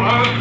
her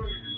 Hallelujah.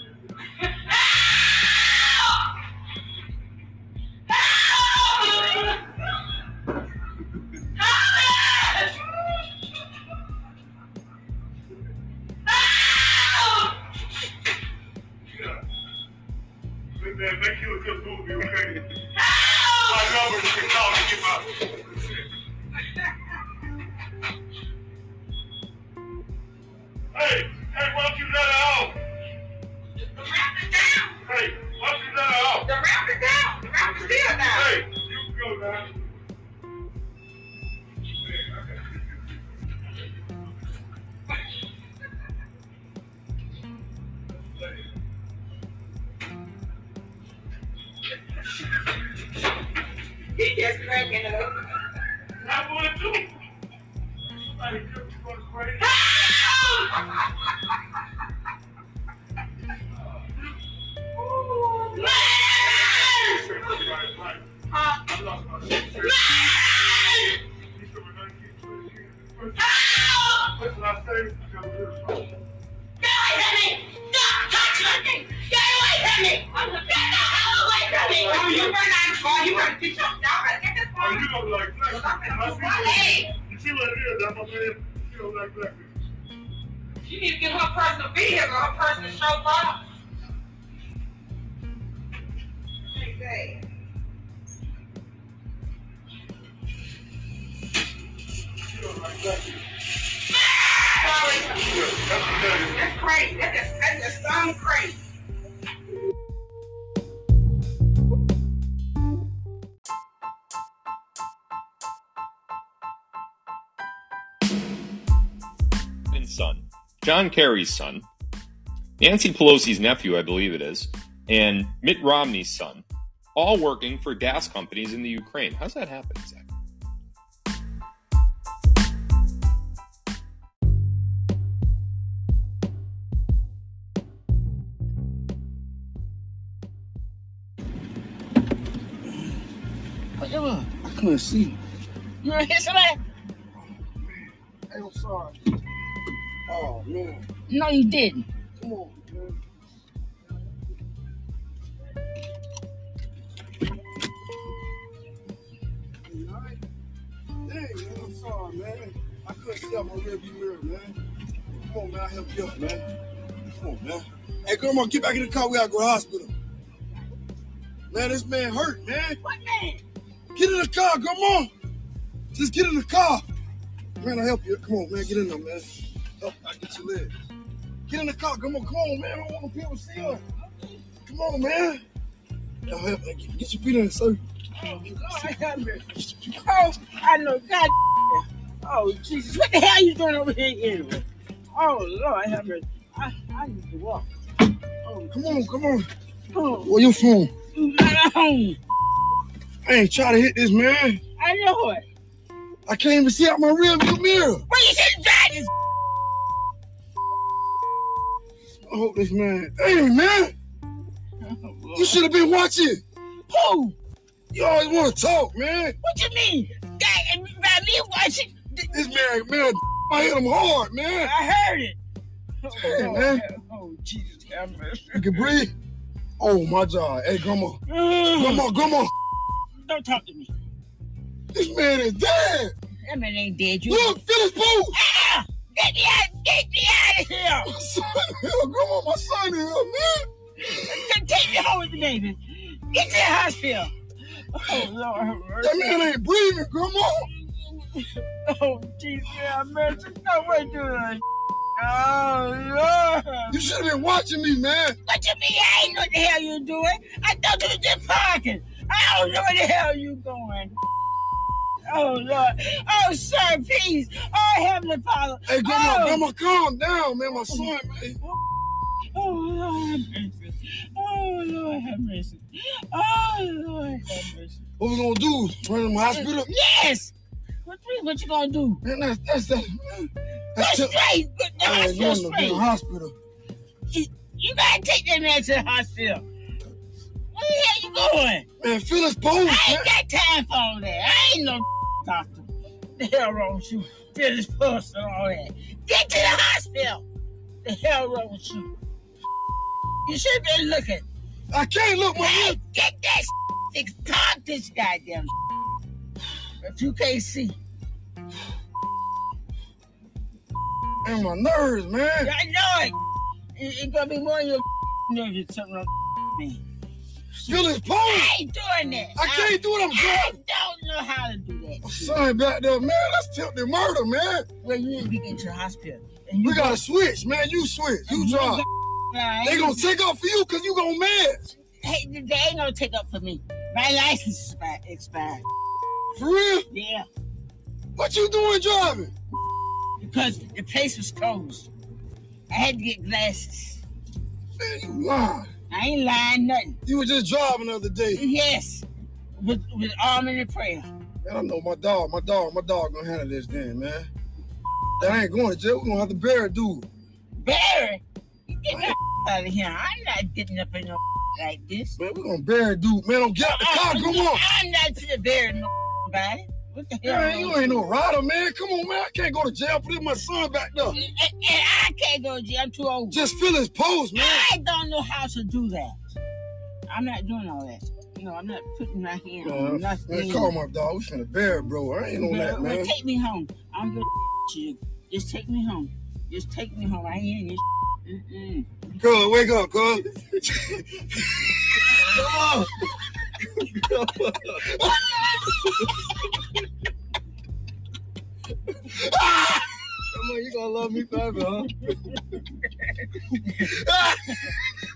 John Kerry's son, Nancy Pelosi's nephew, I believe it is, and Mitt Romney's son, all working for gas companies in the Ukraine. How's that happen, Zach? Whatever. I couldn't see. You hear that? Hey, I'm sorry. Man. No, you didn't. Come on, man. Man, I'm sorry, man. I couldn't see out my rearview mirror, man. Come on, man. I'll help you up, man. Come on, man. Hey, grandma, get back in the car. We gotta go to the hospital. Man, this man hurt, man. What man? Get in the car, come on. Just get in the car. Man, I'll help you. Come on, man. Get in there, man. Help I get. Get in the car. Come on, come on, man. I don't want people to see us. Come on, man. Yo, help, get, get your feet in, sir. Oh, Lord have mercy. Oh, I know. God. Oh, Jesus. What the hell are you doing over here anyway? Oh, Lord I have mercy. I, I need to walk. Oh, Come on, come on. oh. Where? You not at home. I ain't trying to hit this, man. I know it. I can't even see out my rear view mirror. Where you should I hope this man. Hey, man. Oh, You should have been watching. Who? You always want to talk, man. What you mean? That, by me watching? This man, man, I hit him hard, man. I heard it. Oh, Hey, Lord, man. oh Jesus. You can breathe. Oh my God. Hey, grandma. Mm. Grandma, grandma. Don't talk to me. This man is dead. That man ain't dead. You. Look, Phyllis Post. Ah! Get me out! Get me out of here! My son here. Grandma, my son here, man. Take me home with the baby. Get to the hospital. Oh Lord. That man ain't breathing, grandma. Oh Jesus, have mercy. No way do that. Oh Lord. You should have been watching me, man. What you mean? I ain't know what the hell you doing. I thought you was just parking. I don't know where the hell you going. Oh Lord. Oh sir, please. Oh Heavenly Father. Hey, grandma, Oh. grandma, calm down, man. My son, man. Oh Lord have mercy. Oh Lord have mercy. Oh Lord have mercy. What we gonna do? Run him to the hospital? Yes. What, what you gonna do? Man, that's that's that. Man. Go That's straight. Go, ain't hospital going to the hospital. You gotta take that man to the hospital. Where the hell you going? Man, Phyllis Post, I man. ain't got time for all that. I ain't no doctor. The hell wrong with you? This pulse and all that. Get to the hospital. The hell wrong with you? You should have been looking. I can't look, my Hey, get that fixed. Talk this goddamn If you can't see. Man, my nerves, man. I know it. It- It's gonna be more of your nerves something wrong with me. Phyllis Post. I ain't doing that. I can't do it. I'm drunk. I don't know how to do that. Son back there, man. That's attempted murder, man. Well, you need to be getting to the hospital. We gotta switch, man. You switch. You drive. They gonna take off for you because you gonna mess. Hey, they ain't gonna take up for me. My license is expired. For real? Yeah, What you doing driving? because the place was closed. I had to get glasses. Man, you lying. I ain't lying nothing. You were just driving the other day. Yes, with with arm in the prayer. Man, I know my dog, my dog, my dog gonna handle this then, man. That ain't going to jail. We're gonna have to bury dude. Barry, you get that out of here. I'm not getting up in no like this. Man, we're gonna bury dude. Man, don't get out the car. Come on. I'm not to bury nobody. What the hell? Man, you ain't no rider, man. Come on, man. I can't go to jail for this. My son back there. And, and I can't go to jail. I'm too old. Just fill his post, man. I don't know how to do that. I'm not doing all that. No, I'm not putting my hand on Man, nothing. man, call my dog. We finna bury, bro. I ain't on that, Well, man. Take me home. I don't give a to you. Just take me home. Just take me home. I ain't in this. Mm-mm. Cuz, wake up. Come on. Come on, you gonna love me forever, huh?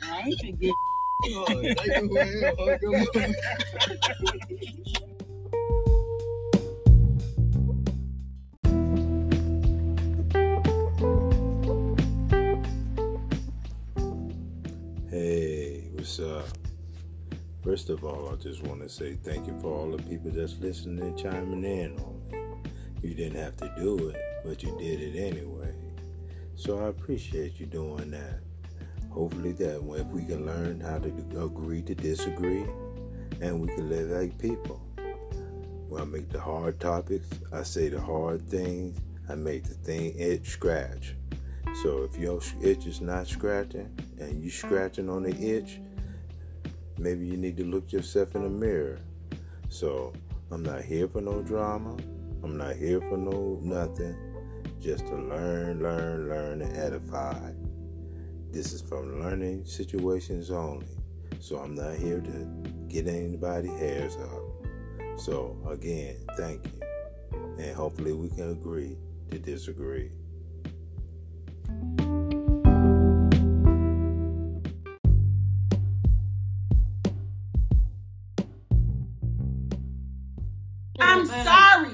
I ain't forget. Oh, thank you, man. Oh, come. Hey, what's up? First of all, I just want to say thank you for all the people that's listening and chiming in on me. You didn't have to do it, but you did it anyway. So I appreciate you doing that. Hopefully, that if we can learn how to agree to disagree, and we can live like people. When I make the hard topics, I say the hard things. I make the thing itch scratch. So if your itch is not scratching and you scratching on the itch, maybe you need to look yourself in the mirror. So I'm not here for no drama. I'm not here for no nothing. Just to learn, learn, learn, and edify. This is from learning situations only. So I'm not here to get anybody hairs up. So again, thank you. And hopefully we can agree to disagree.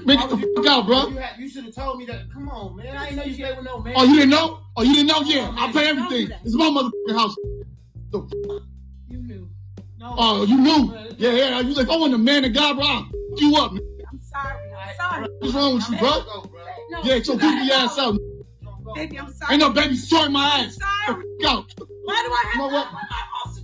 Sorry. Man, get the fuck out, bro. You, had- you should have told me that. Come on, man. I didn't know you stayed with no man. Oh, you didn't know? Oh, you didn't know? Yeah, Oh, I man, pay everything. It's my motherfucking house. The f- You knew. No. Oh, you knew? Yeah, yeah. You like, I want the man of God, bro. I'll f- you up. man. I'm sorry. I'm sorry. What's wrong with you, bro? Go, bro. No, Yeah, so keep your ass out. Baby, I'm sorry. Ain't no baby sorting my I'm ass. sorry. Get out. Why do I have You know to?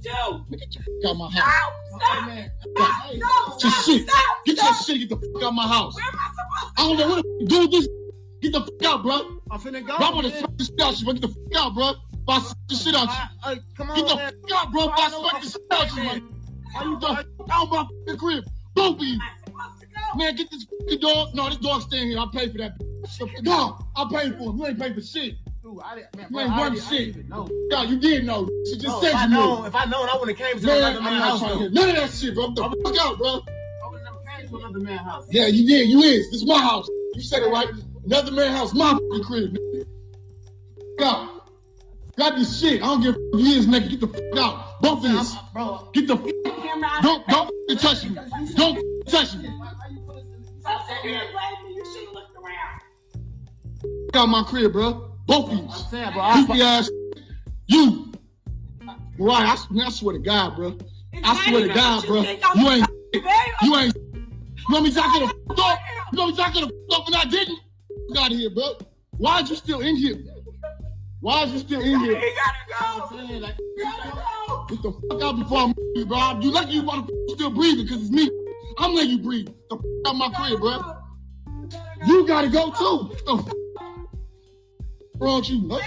What? What am to do? Get your fuck out my house. Ow! Stop! man. Stop! Stop! Just Stop! shit. Stop! Get your Stop! shit. Get the fuck out my house. Where am I supposed to I don't know what to do with this. Get the fuck out, bro. I'm finna go. Bro, I want to smack this shit out you, bro. Get the fuck out, bro. If I smack this shit out. Uh, come Get the man. fuck out, bro. If I smack this shit out you, man. Why you Get the fuck out my fucking crib. Both of you. to? I'm supposed to go. Man, get this fucking dog. No, this dog's staying here. I pay for that. No, I paid for him. You ain't paid for shit. Dude, I didn't, man, You bro, I didn't- I didn't even know. No, you did know. She just Bro, said if I you known, knew. if I known, I wouldn't have came to Man, another man's house. though. none of that shit, bro. The fuck out, bro. I wouldn't have never came to another man's house. Yeah, you did. You is. This is my house. You said it right. Another man's house, my fucking crib. nigga. Go. Grab your shit. I don't give a fuck you is nigga. Get the fuck out. Both of you. Bro, Get the fuck out. Don't don't touch me. Don't touch me. Stop sitting here blaming me. You should have looked around. Fuck out my crib, bro. Both of you. I'm saying, bro, I, Creepy ass. You. Right, I, I swear to God, bro. I swear to God, bro. You ain't. You ain't. You know me to fuck up? You know me to fuck up and I didn't? Get out of here, bro. Why is you still in here? Why is you still in here? You gotta go. I'm saying, like, You gotta go. Get the fuck out before I move you, bro. You lucky you motherfucker still breathing because it's me. I'm letting you breathe. Get the fuck out my crib, bro. You gotta go too. You?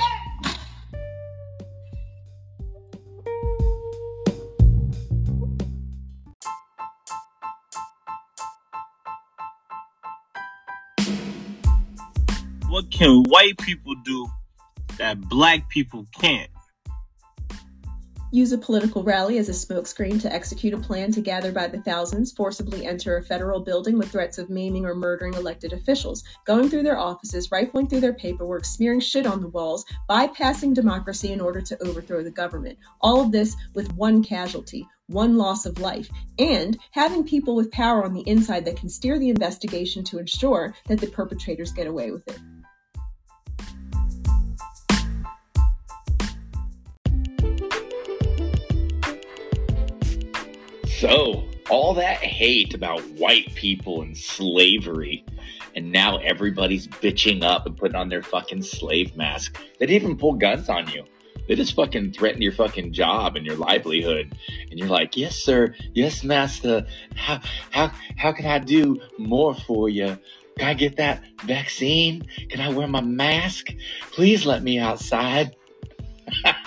What can white people do that black people can't? Use a political rally as a smokescreen to execute a plan to gather by the thousands, forcibly enter a federal building with threats of maiming or murdering elected officials, going through their offices, rifling through their paperwork, smearing shit on the walls, bypassing democracy in order to overthrow the government. All of this with one casualty, one loss of life, and having people with power on the inside that can steer the investigation to ensure that the perpetrators get away with it. So, all that hate about white people and slavery, and now everybody's bitching up and putting on their fucking slave mask. They didn't even pull guns on you. They just fucking threaten your fucking job and your livelihood. And you're like, yes, sir. Yes, master. How, how, how can I do more for you? Can I get that vaccine? Can I wear my mask? Please let me outside.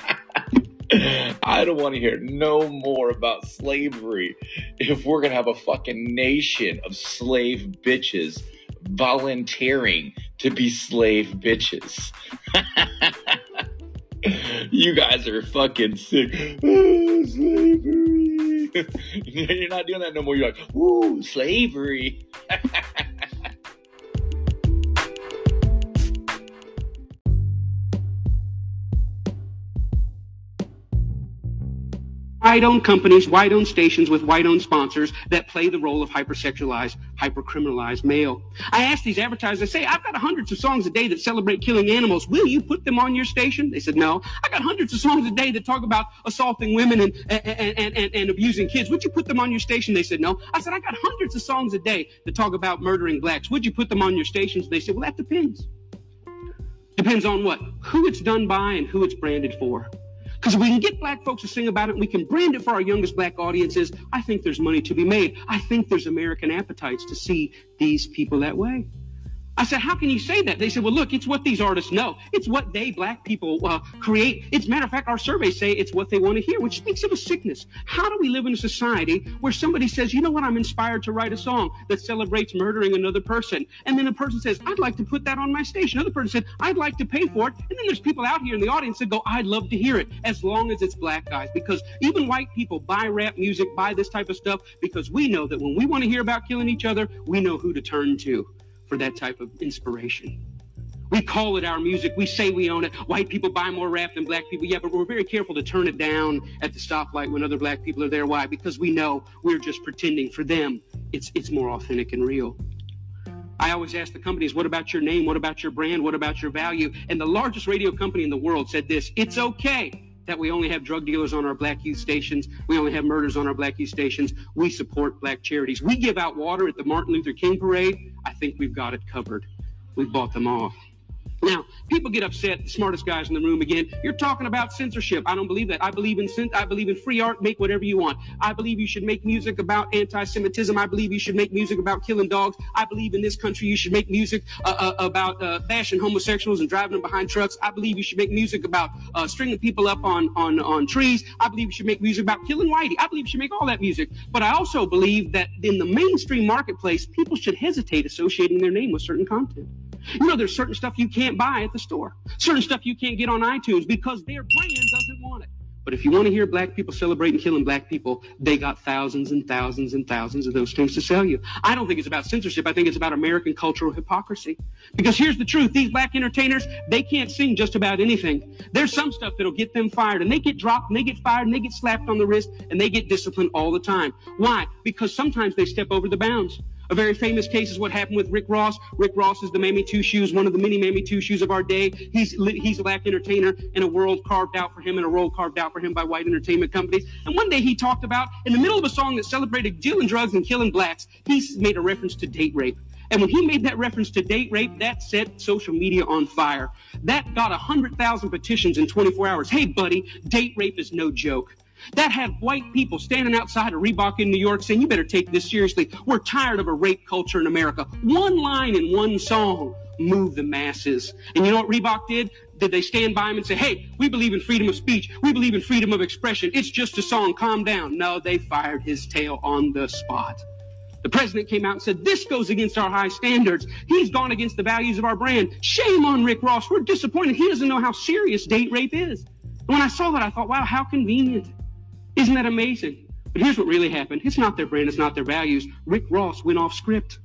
I don't want to hear no more about slavery if we're going to have a fucking nation of slave bitches volunteering to be slave bitches. you guys are fucking sick. Oh, slavery. You're not doing that no more. You're like, ooh, slavery. White-owned companies, white-owned stations with white-owned sponsors that play the role of hypersexualized, hypercriminalized male. I asked these advertisers, I say, I've got hundreds of songs a day that celebrate killing animals. Will you put them on your station? They said, no. I got hundreds of songs a day that talk about assaulting women and, and, and, and, and abusing kids. Would you put them on your station? They said, no. I said, I got hundreds of songs a day that talk about murdering blacks. Would you put them on your stations? They said, well, that depends. Depends on what? Who it's done by and who it's branded for. Because if we can get black folks to sing about it and we can brand it for our youngest black audiences, I think there's money to be made. I think there's American appetites to see these people that way. I said, how can you say that? They said, well, look, it's what these artists know. It's what they, black people, uh, create. It's matter of fact, our surveys say it's what they want to hear, which speaks of a sickness. How do we live in a society where somebody says, you know what, I'm inspired to write a song that celebrates murdering another person. And then a person says, I'd like to put that on my station. Another person said, I'd like to pay for it. And then there's people out here in the audience that go, I'd love to hear it, as long as it's black guys. Because even white people buy rap music, buy this type of stuff, because we know that when we want to hear about killing each other, we know who to turn to for that type of inspiration. We call it our music. We say we own it. White people buy more rap than black people. Yeah, but we're very careful to turn it down at the stoplight when other black people are there. Why? Because we know we're just pretending. For them, it's it's more authentic and real. I always ask the companies, what about your name? What about your brand? What about your value? And the largest radio company in the world said this it's okay that we only have drug dealers on our black youth stations. We only have murders on our black youth stations. We support black charities. We give out water at the Martin Luther King parade. I think we've got it covered. We bought them off. Now, people get upset, the smartest guys in the room again. You're talking about censorship. I don't believe that. I believe in I believe in free art, make whatever you want. I believe you should make music about anti-Semitism. I believe you should make music about killing dogs. I believe in this country you should make music uh, uh, about uh, bashing homosexuals and driving them behind trucks. I believe you should make music about uh, stringing people up on, on, on trees. I believe you should make music about killing whitey. I believe you should make all that music. But I also believe that in the mainstream marketplace, people should hesitate associating their name with certain content. You know, there's certain stuff you can't buy at the store, certain stuff you can't get on iTunes because their brand doesn't want it. But if you want to hear black people celebrating killing black people, they got thousands and thousands and thousands of those things to sell you. I don't think it's about censorship. I think it's about American cultural hypocrisy. Because here's the truth these black entertainers, they can't sing just about anything. There's some stuff that'll get them fired, and they get dropped, and they get fired, and they get slapped on the wrist, and they get disciplined all the time. Why? Because sometimes they step over the bounds. A very famous case is what happened with Rick Ross. Rick Ross is the Mammy Two Shoes, one of the many Mammy Two Shoes of our day. He's he's a black entertainer in a world carved out for him and a role carved out for him by white entertainment companies. And one day he talked about, in the middle of a song that celebrated dealing drugs and killing blacks, he made a reference to date rape. And when he made that reference to date rape, that set social media on fire. That got 100,000 petitions in 24 hours. Hey, buddy, date rape is no joke. That had white people standing outside of Reebok in New York saying, You better take this seriously. We're tired of a rape culture in America. One line in one song moved the masses. And you know what Reebok did? Did they stand by him and say, Hey, we believe in freedom of speech. We believe in freedom of expression. It's just a song. Calm down. No, they fired his tail on the spot. The president came out and said, This goes against our high standards. He's gone against the values of our brand. Shame on Rick Ross. We're disappointed. He doesn't know how serious date rape is. When I saw that, I thought, wow, how convenient. Isn't that amazing? But here's what really happened it's not their brand, it's not their values. Rick Ross went off script.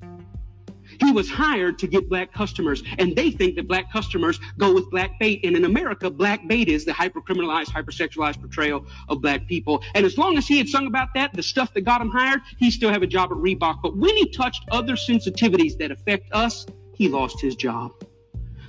He was hired to get black customers, and they think that black customers go with black bait. And in America, black bait is the hypercriminalized, hypersexualized portrayal of black people. And as long as he had sung about that, the stuff that got him hired, he still have a job at Reebok. But when he touched other sensitivities that affect us, he lost his job.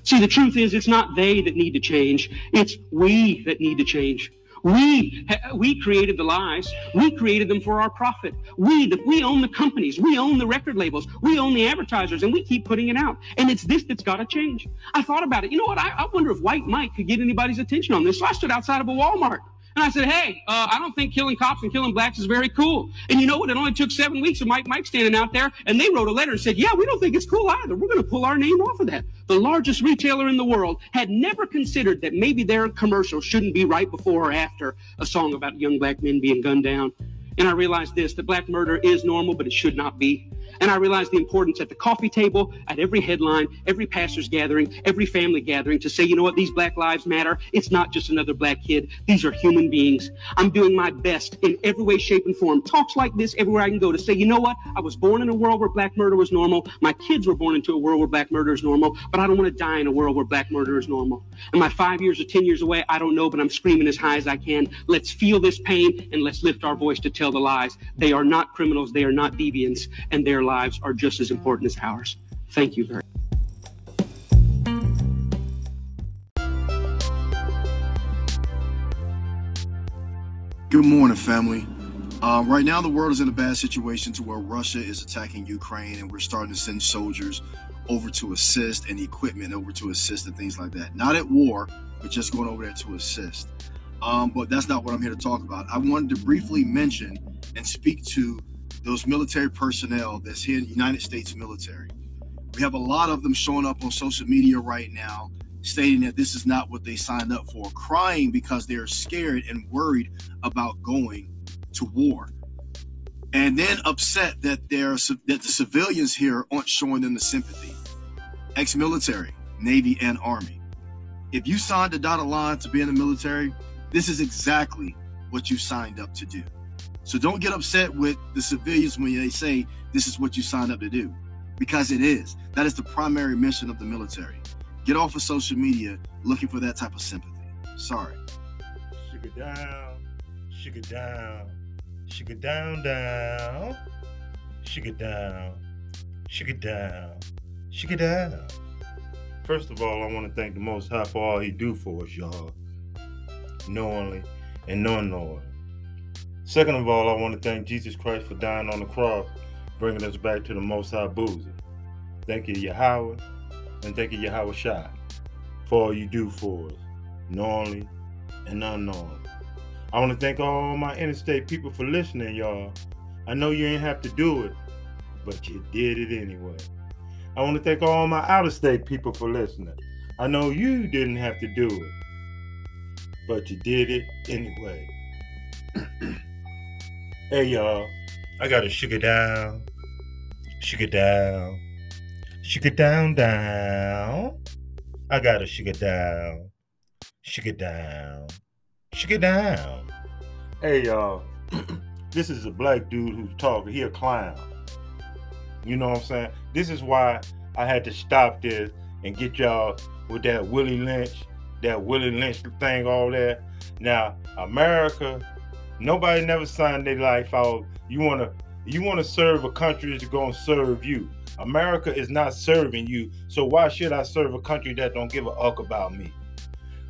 See, the truth is, it's not they that need to change, it's we that need to change. We we created the lies. We created them for our profit. We the, we own the companies. We own the record labels. We own the advertisers, and we keep putting it out. And it's this that's got to change. I thought about it. You know what? I, I wonder if White Mike could get anybody's attention on this. So I stood outside of a Walmart. And I said, hey, uh, I don't think killing cops and killing blacks is very cool. And you know what? It only took seven weeks of Mike Mike standing out there, and they wrote a letter and said, yeah, we don't think it's cool either. We're going to pull our name off of that. The largest retailer in the world had never considered that maybe their commercial shouldn't be right before or after a song about young black men being gunned down. And I realized this that black murder is normal, but it should not be. And I realized the importance at the coffee table, at every headline, every pastor's gathering, every family gathering to say, you know what, these black lives matter. It's not just another black kid. These are human beings. I'm doing my best in every way, shape, and form. Talks like this everywhere I can go to say, you know what, I was born in a world where black murder was normal. My kids were born into a world where black murder is normal, but I don't want to die in a world where black murder is normal. Am I five years or 10 years away? I don't know, but I'm screaming as high as I can. Let's feel this pain and let's lift our voice to tell the lies. They are not criminals. They are not deviants, and their lives are just as important as ours. Thank you very much. Good morning, family. Um, right now, the world is in a bad situation to where Russia is attacking Ukraine, and we're starting to send soldiers over to assist and equipment over to assist and things like that. Not at war, but just going over there to assist. Um, but that's not what I'm here to talk about. I wanted to briefly mention and speak to those military personnel that's here in the United States military. We have a lot of them showing up on social media right now stating that this is not what they signed up for, crying because they're scared and worried about going to war. And then upset that they're that the civilians here aren't showing them the sympathy. Ex-military, Navy and Army. If you signed a dotted line to be in the military, this is exactly what you signed up to do. So don't get upset with the civilians when they say this is what you signed up to do, because it is. That is the primary mission of the military. Get off of social media looking for that type of sympathy. Sorry. Sugar down, sugar down, sugar down, down, sugar down, sugar down, sugar down. First of all, I want to thank the Most High for all He do for us, y'all, knowingly and unknowingly. Second of all, I want to thank Jesus Christ for dying on the cross, bringing us back to the Most High bosom. Thank you, Yahweh, and thank you, Yahawashi, for all you do for us, knowingly and unknowingly. I want to thank all my interstate people for listening, y'all. I know you ain't have to do it, but you did it anyway. I want to thank all my out of state people for listening. I know you didn't have to do it, but you did it anyway. hey, y'all, I got to sugar down, sugar down, sugar down, down. I got to sugar down, sugar down, sugar down. Hey, y'all, this is a black dude who's talking. He a clown. You know what I'm saying? This is why I had to stop this and get y'all with that Willie Lynch, that Willie Lynch thing, all that. Now, America, nobody never signed their life out. You wanna you wanna serve a country that's gonna serve you. America is not serving you, so why should I serve a country that don't give a fuck about me?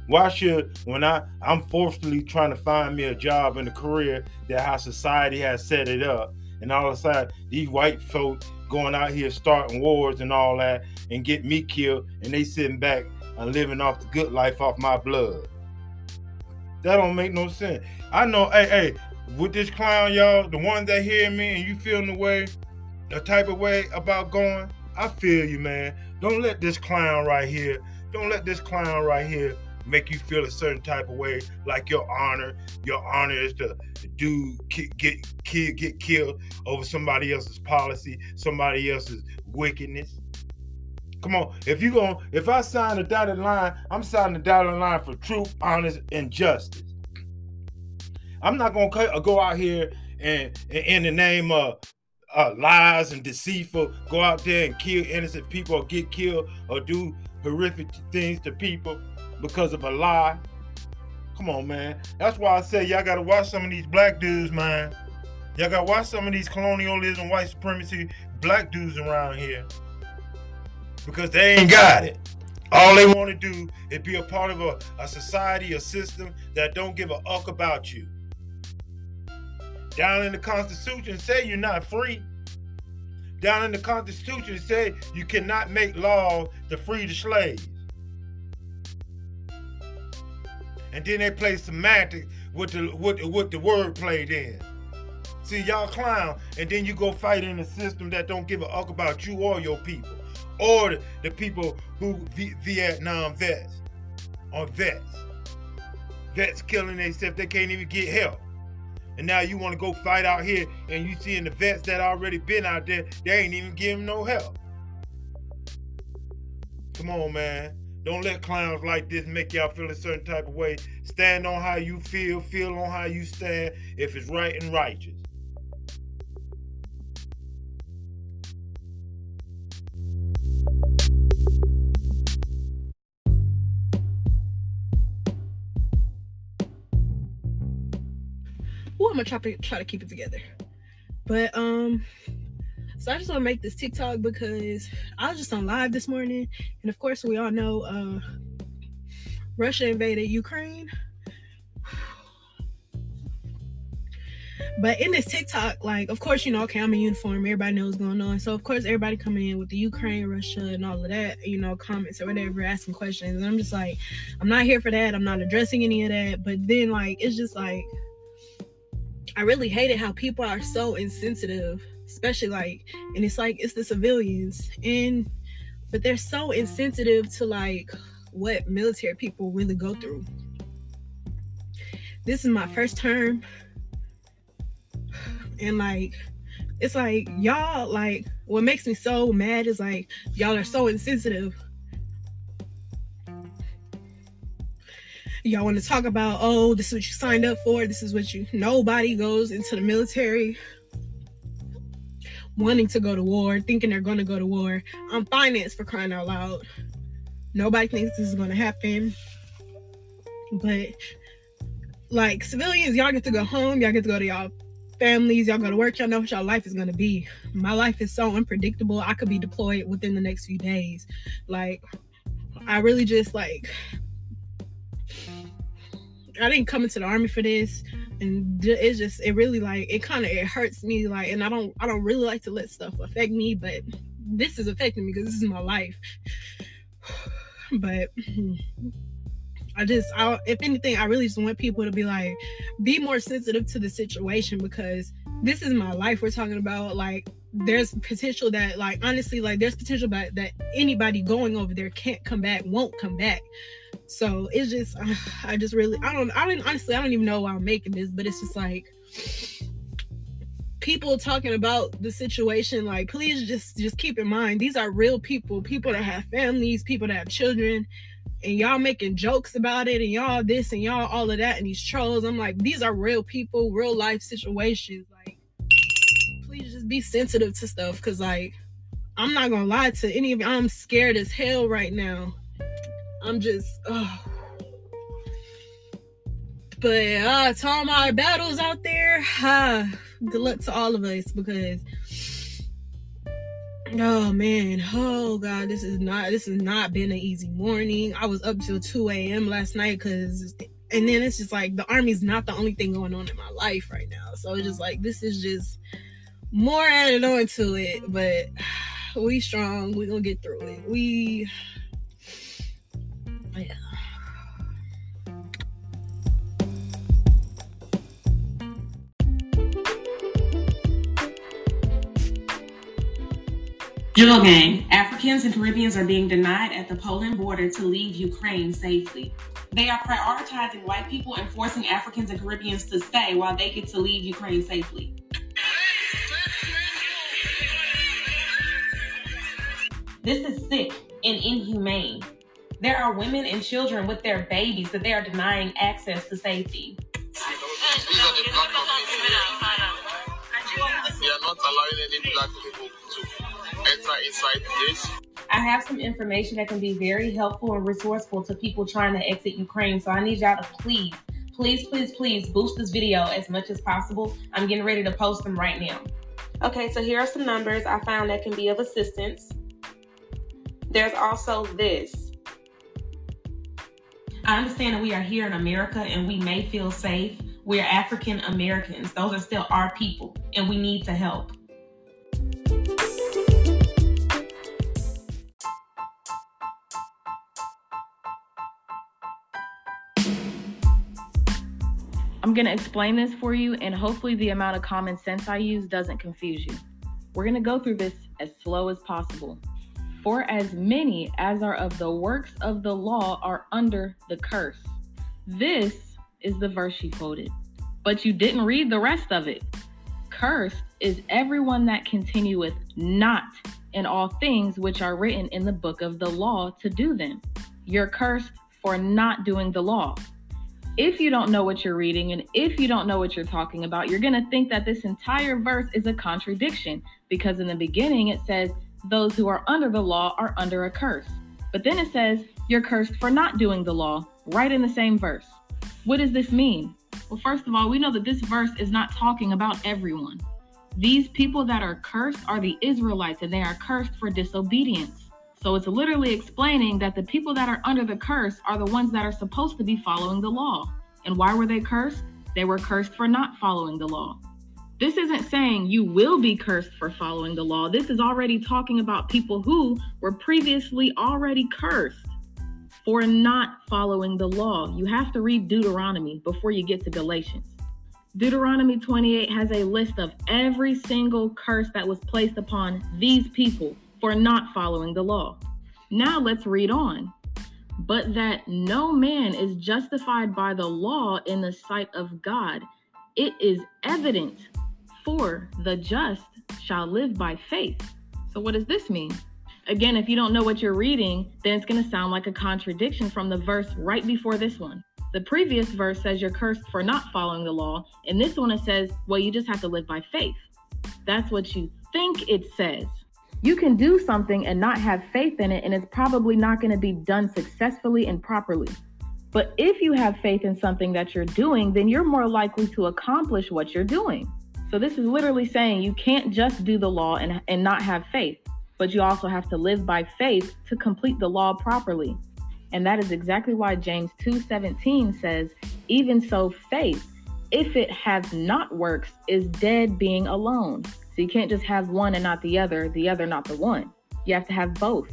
Why should when I I'm forcefully trying to find me a job and a career that how society has set it up, and all of a sudden these white folks going out here starting wars and all that and get me killed and they sitting back and living off the good life off my blood. That don't make no sense. I know, hey, hey, with this clown, y'all, the ones that hear me and you feeling the way, the type of way about going, I feel you, man. Don't let this clown right here, don't let this clown right here make you feel a certain type of way, like your honor. Your honor is to do get get get killed over somebody else's policy, somebody else's wickedness. Come on, if you going if I sign a dotted line, I'm signing a dotted line for truth, honest, and justice. I'm not gonna go out here and, and in the name of uh, lies and deceitful, go out there and kill innocent people or get killed or do horrific things to people because of a lie. Come on, man. That's why I say y'all gotta watch some of these black dudes, man. Y'all gotta watch some of these colonialism, white supremacy, black dudes around here. Because they ain't got it. All they want to do is be a part of a, a society, a system that don't give a fuck about you. Down in the Constitution, say you're not free. Down in the Constitution, say you cannot make laws to free the slaves. and then they play semantics with the with, with the word played in. See, y'all clown, and then you go fight in a system that don't give a fuck about you or your people, or the, people who Vietnam vets or vets. Vets killing themselves, they can't even get help. And now you want to go fight out here, and you seeing the vets that already been out there, they ain't even giving no help. Come on, man. Don't let clowns like this make y'all feel a certain type of way. Stand on how you feel, feel on how you stand, if it's right and righteous. Well, I'm gonna try to try to keep it together. But um so I just want to make this TikTok because I was just on live this morning, and of course we all know uh, Russia invaded Ukraine. But in this TikTok, like, of course, you know, okay, I'm in uniform. Everybody knows what's going on. So, of course, everybody coming in with the Ukraine, Russia, and all of that, you know, comments or whatever, asking questions. And I'm just like, I'm not here for that. I'm not addressing any of that. But then, like, it's just like, I really hated how people are so insensitive especially like and it's like it's the civilians and but they're so insensitive to like what military people really go through. This is my first term and like it's like y'all like what makes me so mad is like y'all are so insensitive y'all want to talk about oh this is what you signed up for this is what you nobody goes into the military wanting to go to war, thinking they're going to go to war. I'm financed for crying out loud. Nobody thinks this is gonna happen. But like civilians, y'all get to go home, y'all get to go to y'all families, y'all go to work, y'all know what y'all life is gonna be. My life is so unpredictable. I could be deployed within the next few days. Like I really just like I didn't come into the army for this. And it's just it really like it kind of it hurts me like and I don't I don't really like to let stuff affect me but this is affecting me because this is my life. But I just I if anything I really just want people to be like be more sensitive to the situation because this is my life we're talking about like there's potential that like honestly like there's potential that, that anybody going over there can't come back won't come back so it's just i just really i don't i don't honestly i don't even know why i'm making this but it's just like people talking about the situation like please just just keep in mind these are real people people that have families people that have children and y'all making jokes about it and y'all this and y'all all of that and these trolls. I'm like these are real people real life situations like please just be sensitive to stuff because like i'm not gonna lie to any of you i'm scared as hell right now i'm just oh but uh to all my battles out there uh, good luck to all of us because oh man. Oh god this is not this has not been an easy morning. I was up till 2 a.m last night because and then it's just like the army's not the only thing going on in my life right now. So it's just like this is just more added on to it but we strong. We gonna get through it. We Jewel Gang, Africans and Caribbeans are being denied at the Poland border to leave Ukraine safely. They are prioritizing white people and forcing Africans and Caribbeans to stay while they get to leave Ukraine safely. This is sick and inhumane. There are women and children with their babies that they are denying access to safety. These are the black community. We are not allowing any black people to enter inside this. I have some information that can be very helpful and resourceful to people trying to exit Ukraine. So I need y'all to please, please, please, please boost this video as much as possible. I'm getting ready to post them right now. Okay, so here are some numbers I found that can be of assistance. There's also this. I understand that we are here in America and we may feel safe. We're African Americans. Those are still our people, and we need to help. I'm going to explain this for you, and hopefully, the amount of common sense I use doesn't confuse you. We're going to go through this as slow as possible. For as many as are of the works of the law are under the curse. This is the verse she quoted, but you didn't read the rest of it. Cursed is everyone that continueth not in all things which are written in the book of the law to do them. You're cursed for not doing the law if you don't know what you're reading and if you don't know what you're talking about, you're going to think that this entire verse is a contradiction because in the beginning it says, Those who are under the law are under a curse. But then it says, You're cursed for not doing the law, right in the same verse. What does this mean? Well, first of all, we know that this verse is not talking about everyone. These people that are cursed are the Israelites, and they are cursed for disobedience. So it's literally explaining that the people that are under the curse are the ones that are supposed to be following the law. And why were they cursed? They were cursed for not following the law. This isn't saying you will be cursed for following the law. This is already talking about people who were previously already cursed for not following the law. You have to read Deuteronomy before you get to Galatians. Deuteronomy 28 has a list of every single curse that was placed upon these people for not following the law. Now let's read on. But that no man is justified by the law in the sight of God, it is evident, for the just shall live by faith. So, what does this mean? Again, if you don't know what you're reading, then it's going to sound like a contradiction from the verse right before this one. The previous verse says you're cursed for not following the law, and this one it says, well, you just have to live by faith. That's what you think it says. You can do something and not have faith in it, and it's probably not going to be done successfully and properly. But if you have faith in something that you're doing, then you're more likely to accomplish what you're doing. So, this is literally saying you can't just do the law and, and not have faith, but you also have to live by faith to complete the law properly. And that is exactly why James 2:17 says, "Even so faith, if it has not works, is dead being alone." So you can't just have one and not the other, the other not the one. You have to have both.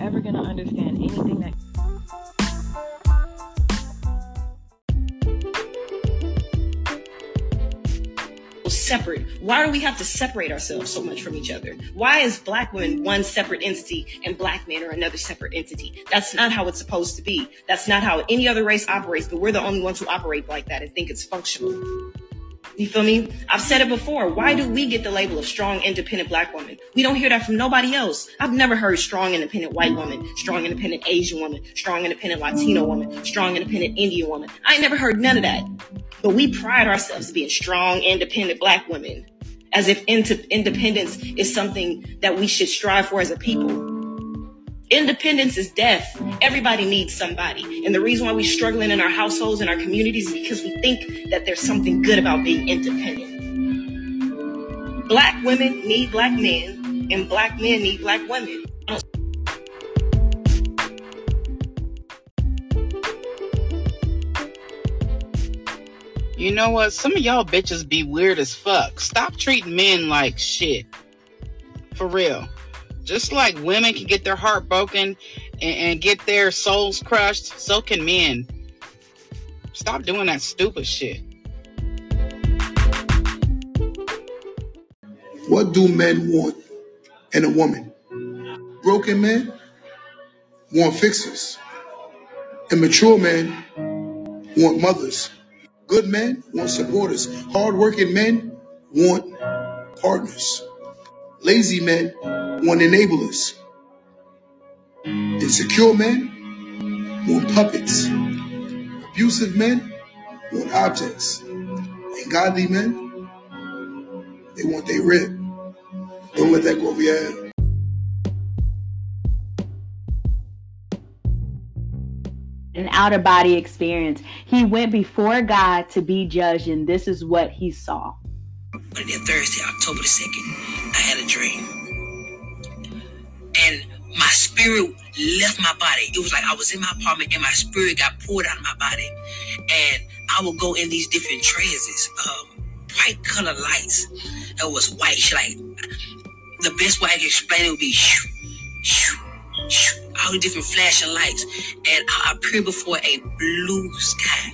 Ever going to understand anything that separate. Why do we have to separate ourselves so much from each other? Why is black women one separate entity and black men are another separate entity? That's not how it's supposed to be. That's not how any other race operates, but we're the only ones who operate like that and think it's functional. You feel me? I've said it before. Why do we get the label of strong, independent black woman? We don't hear that from nobody else. I've never heard strong, independent white woman, strong, independent Asian woman, strong, independent Latino woman, strong, independent Indian woman. I never heard none of that. But we pride ourselves being strong, independent black women, as if independence is something that we should strive for as a people. Independence is death. Everybody needs somebody. And the reason why we're struggling in our households and our communities is because we think that there's something good about being independent. Black women need black men, and black men need black women. You know what? Some of y'all bitches be weird as fuck. Stop treating men like shit. For real. Just like women can get their heart broken and, and get their souls crushed, so can men. Stop doing that stupid shit. What do men want in a woman? Broken men want fixers. Immature men want mothers. Good men want supporters. Hardworking men want partners. Lazy men want enablers. Insecure men want puppets. Abusive men want objects. And godly men, they want their rib. Don't let that go over your head. an outer body experience. He went before God to be judged, and this is what he saw. On that Thursday, October the 2nd, I had a dream. And my spirit left my body. It was like I was in my apartment and my spirit got pulled out of my body. And I would go in these different trances, um, bright color lights. It was white, like the best way I can explain it would be shoo, shoo, shoo, all the different flashing lights. And I appeared before a blue sky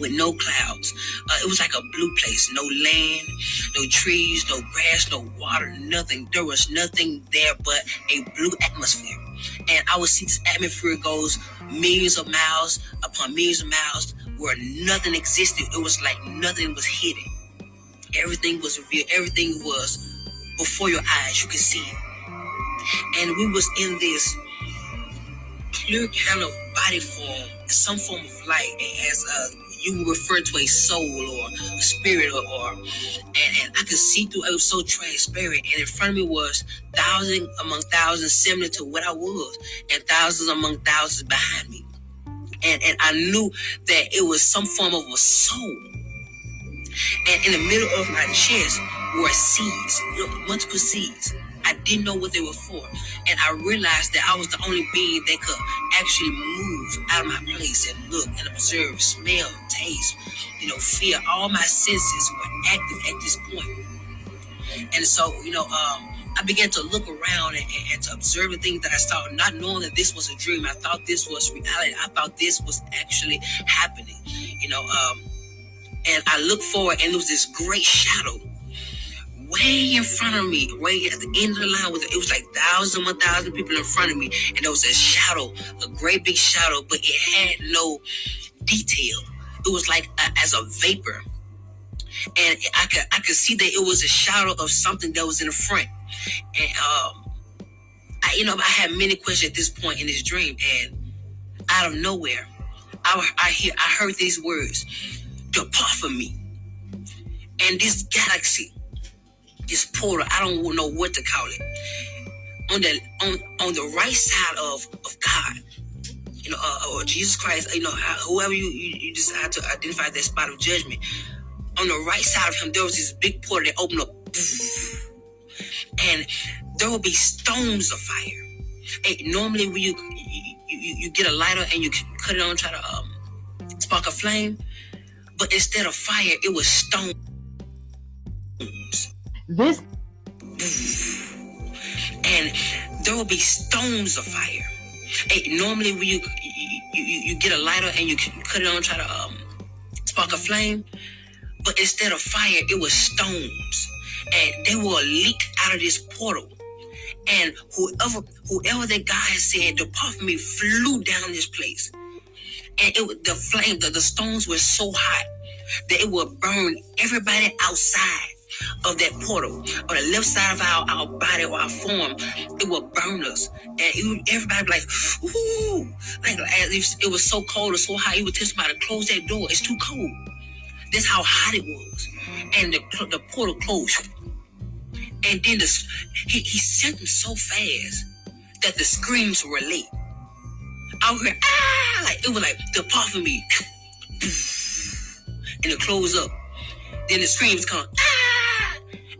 with no clouds. Uh, it was like a blue place. No land, no trees, no grass, no water, nothing. There was nothing there but a blue atmosphere. And I would see this atmosphere goes millions of miles upon millions of miles where nothing existed. It was like nothing was hidden. Everything was revealed. Everything was before your eyes. You could see it. And we was in this clear kind of body form, some form of light. It has a you refer to a soul or a spirit or, or and, and I could see through it was so transparent and in front of me was thousands among thousands similar to what I was and thousands among thousands behind me. And and I knew that it was some form of a soul. And in the middle of my chest were seeds, multiple seeds. I didn't know what they were for. And I realized that I was the only being that could actually move out of my place and look and observe, smell, taste, you know, feel. All my senses were active at this point. And so, you know, um, I began to look around and, and, to observe the things that I saw, not knowing that this was a dream. I thought this was reality. I thought this was actually happening, you know. Um, and I looked forward, and there was this great shadow way in front of me, way at the end of the line. With it was like thousand, one thousand people in front of me, and there was a shadow, a great big shadow, but it had no detail. It was like a, as a vapor, and I could I could see that it was a shadow of something that was in the front, and um, I you know I had many questions at this point in this dream, and out of nowhere, I I hear I heard these words, "Depart from me," and this galaxy this portal. I don't know what to call it. On the on on the right side of of God, you know, uh, or Jesus Christ, you know, whoever you, you you decide to identify that spot of judgment. On the right side of him, there was this big portal that opened up, and there will be stones of fire. And normally, when you you, you you get a lighter and you cut it on, try to um, spark a flame, but instead of fire, it was stone. This and there will be stones of fire. And normally, when you you, you you get a lighter and you cut it on, try to um, spark a flame, but instead of fire, it was stones, and they will leak out of this portal. And whoever whoever that guy said, depart from me, flew down this place. And it the flame, the, the stones were so hot that it would burn everybody outside of that portal, on the left side of our, our body or our form, it will burn us. And it, everybody be like, ooh, like as if it was so cold or so hot, you would tell somebody to close that door. It's too cold. That's how hot it was. And the, the portal closed. And then the, he, he sent them so fast that the screams were late. I heard, ah, like it was like, depart from me. And it closed up. Then the screams come, ah,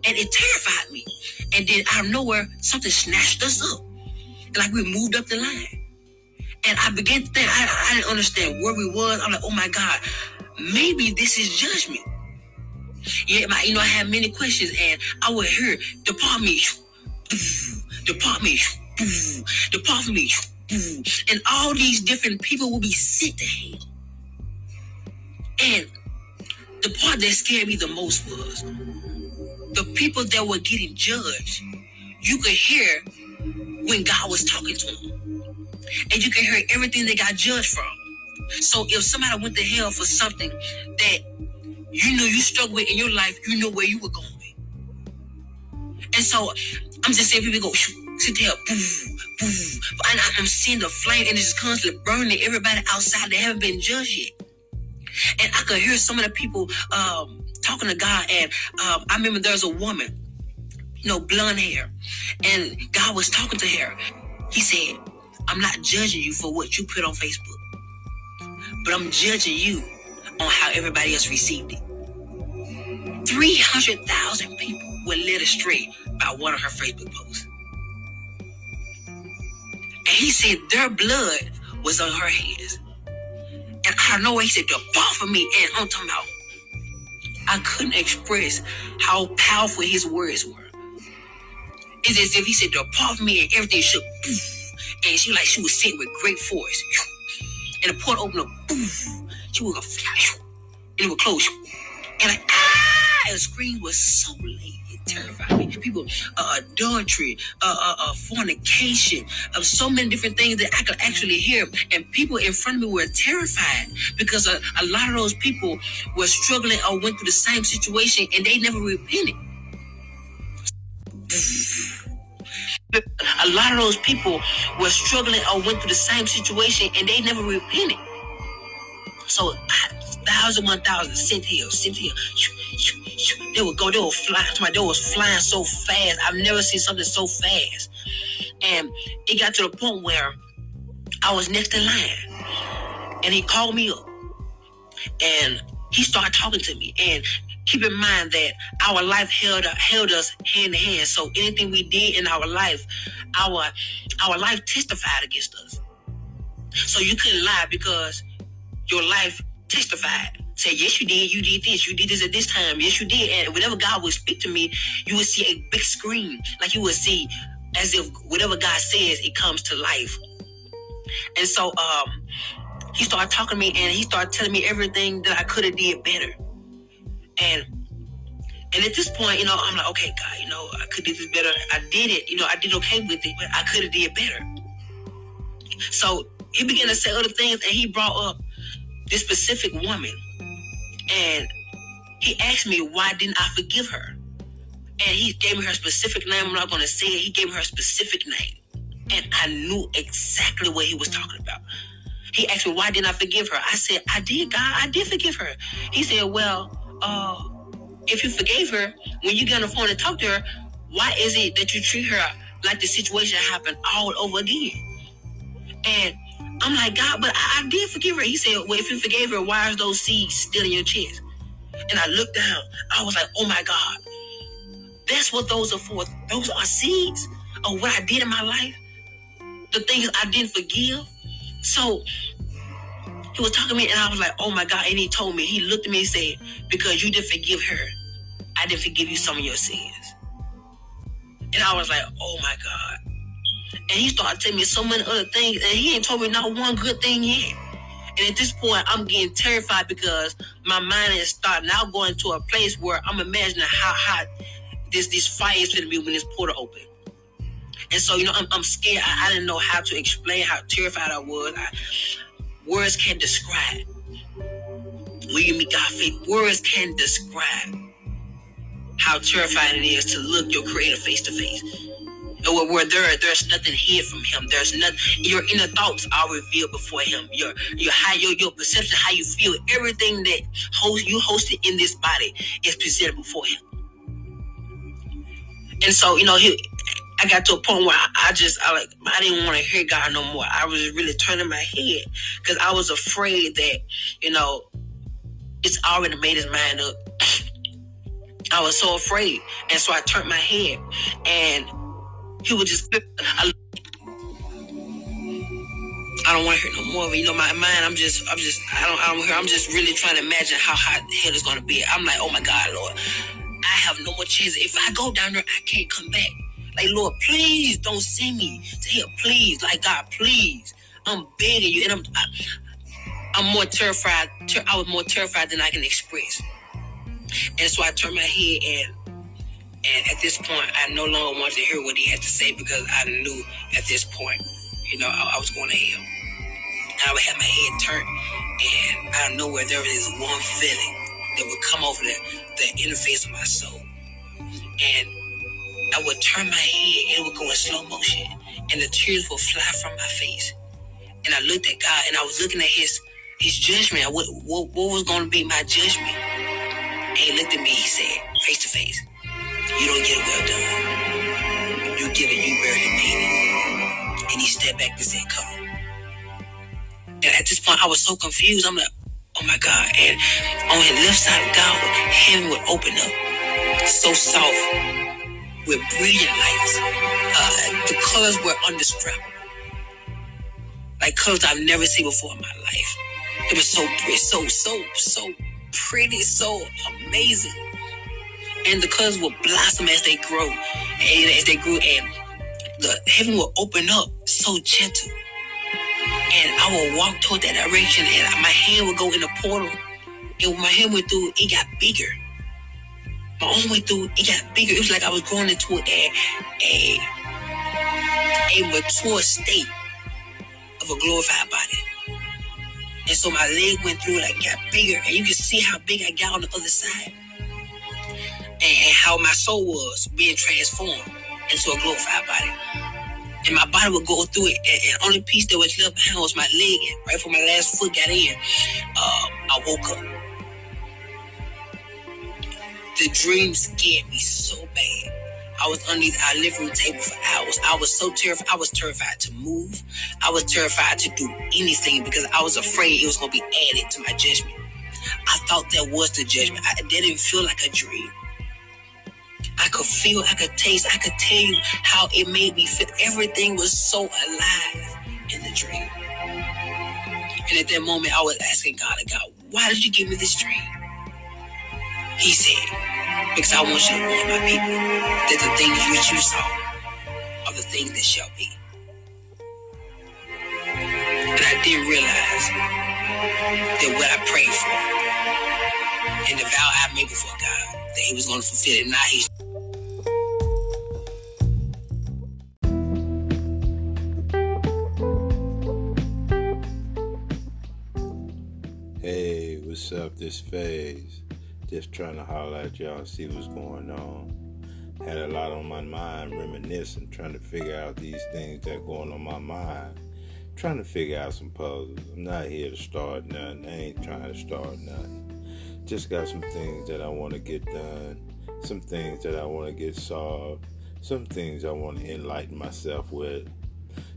and it terrified me. And then out of nowhere, something snatched us up. Like we moved up the line. And I began to think, I, I didn't understand where we was. I'm like, oh my God, maybe this is judgment. Yeah, my, you know, I had many questions and I would hear, depart me, depart me, depart from me. And all these different people will be sent to hell. And the part that scared me the most was the people that were getting judged. You could hear when God was talking to them. And you could hear everything they got judged from. So if somebody went to hell for something that you know you struggled with in your life, you know where you were going. And so I'm just saying people go sit there, boom, boom. And I'm seeing the flame and it's constantly burning everybody outside that haven't been judged yet. And I could hear some of the people um, talking to God. And um, I remember there was a woman, you know, blonde hair, and God was talking to her. He said, I'm not judging you for what you put on Facebook, but I'm judging you on how everybody else received it. 300,000 people were led astray by one of her Facebook posts. And he said their blood was on her hands. And I know he said, depart from me. And I'm talking about, I couldn't express how powerful his words were. It's as if he said, depart from me, and everything shook. And she like she was sent with great force. And the port opened up. She was gonna fly. And it would close. And like, ah, and the screen was so late terrified me. People, uh, adultery, uh, uh, uh, fornication, of so many different things that I could actually hear. And people in front of me were terrified because a, a lot of those people were struggling or went through the same situation and they never repented. A lot of those people were struggling or went through the same situation and they never repented. So, thousand, one thousand, sent here, sent here. They would go, they would fly. My door was flying so fast. I've never seen something so fast. And it got to the point where I was next in line. And he called me up. And he started talking to me. And keep in mind that our life held held us hand in hand. So anything we did in our life, our our life testified against us. So you couldn't lie because your life testified. Say, yes, you did. You did this. You did this at this time. Yes, you did. And whenever God would speak to me, you would see a big screen. Like you would see as if whatever God says, it comes to life. And so um, he started talking to me and he started telling me everything that I could have did better. And and at this point, you know, I'm like, okay, God, you know, I could do this better. I did it, you know, I did okay with it, but I could have did better. So he began to say other things and he brought up this specific woman. And he asked me why didn't I forgive her? And he gave me her specific name. I'm not gonna say it. He gave me her specific name. And I knew exactly what he was talking about. He asked me why didn't I forgive her? I said, I did, God, I did forgive her. He said, Well, uh, if you forgave her, when you get on the phone and talk to her, why is it that you treat her like the situation happened all over again? And I'm like, God, but I, I did forgive her. He said, Well, if you forgave her, why are those seeds still in your chest? And I looked down. I was like, Oh my God. That's what those are for. Those are seeds of what I did in my life. The things I didn't forgive. So he was talking to me, and I was like, "Oh my God!" And he told me, he looked at me and said, "Because you didn't forgive her, I didn't forgive you some of your sins." And I was like, "Oh my God!" And he started telling me so many other things, and he ain't told me not one good thing yet. And at this point, I'm getting terrified because my mind is starting now going to a place where I'm imagining how hot this this fire is going to be when this portal open. And so, you know, I'm, I'm scared. I, I didn't know how to explain how terrified I was. I, words can't describe. William me God faith. Words can't describe how terrifying it is to look your creator face to face. Where, where there, there's nothing hid from him. There's nothing. Your inner thoughts are revealed before him. Your your how your, your perception, how you feel, everything that host you hosted in this body is presented before him. And so, you know, he I got to a point where I, I just I like I didn't want to hear God no more. I was really turning my head because I was afraid that you know it's already made his mind up. I was so afraid, and so I turned my head, and he would just. I, I don't want to hear no more of it. You know, my mind. I'm just. I'm just. I don't. I don't hear. I'm just really trying to imagine how hot hell is gonna be. I'm like, oh my God, Lord, I have no more chance. If I go down there, I can't come back. Like, Lord, please don't send me to hell. Please, like God, please. I'm begging you, and I'm. I, I'm more terrified. Ter- I was more terrified than I can express. And so I turned my head, and and at this point, I no longer wanted to hear what he had to say because I knew at this point, you know, I, I was going to hell. I would have my head turned, and out of nowhere, there was one feeling that would come over the, the interface of my soul. And I would turn my head, and it would go in slow motion, and the tears would fly from my face. And I looked at God, and I was looking at His His judgment. What what, what was going to be my judgment? And He looked at me. He said, face to face, "You don't get well done. You get it. You barely made it." And He stepped back and said, "Come." And at this point, I was so confused. I'm like, "Oh my God!" And on the left side of God, heaven would open up, so soft with brilliant lights. Uh, the colors were undistracted like colors I've never seen before in my life. It was so pretty, so so so pretty, so amazing. And the colors will blossom as they grow, and as they grew, and the heaven will open up so gentle. And I will walk toward that direction, and my hand will go in the portal. And when my hand went through, it got bigger. My arm went through, it got bigger. It was like I was going into a a a mature state of a glorified body. And so my leg went through, like got bigger, and you can see how big I got on the other side. How my soul was being transformed into a glorified body. And my body would go through it, and, and only piece that was left behind was my leg. Right before my last foot got in, uh, I woke up. The dream scared me so bad. I was underneath our living room table for hours. I was so terrified. I was terrified to move. I was terrified to do anything because I was afraid it was going to be added to my judgment. I thought that was the judgment. I, that didn't feel like a dream. I could feel, I could taste, I could tell you how it made me feel. Everything was so alive in the dream. And at that moment, I was asking God, God, why did you give me this dream? He said, because I want you to warn my people that the things which you saw are the things that shall be. And I didn't realize that what I prayed for and the vow I made before God, that He was going to fulfill it. Now He's Up? This phase. Just trying to holler at y'all, see what's going on. Had a lot on my mind, reminiscing, trying to figure out these things that going on my mind. Trying to figure out some puzzles. I'm not here to start nothing. I ain't trying to start nothing. just got some things that I want to get done, some things that I want to get solved, some things I want to enlighten myself with.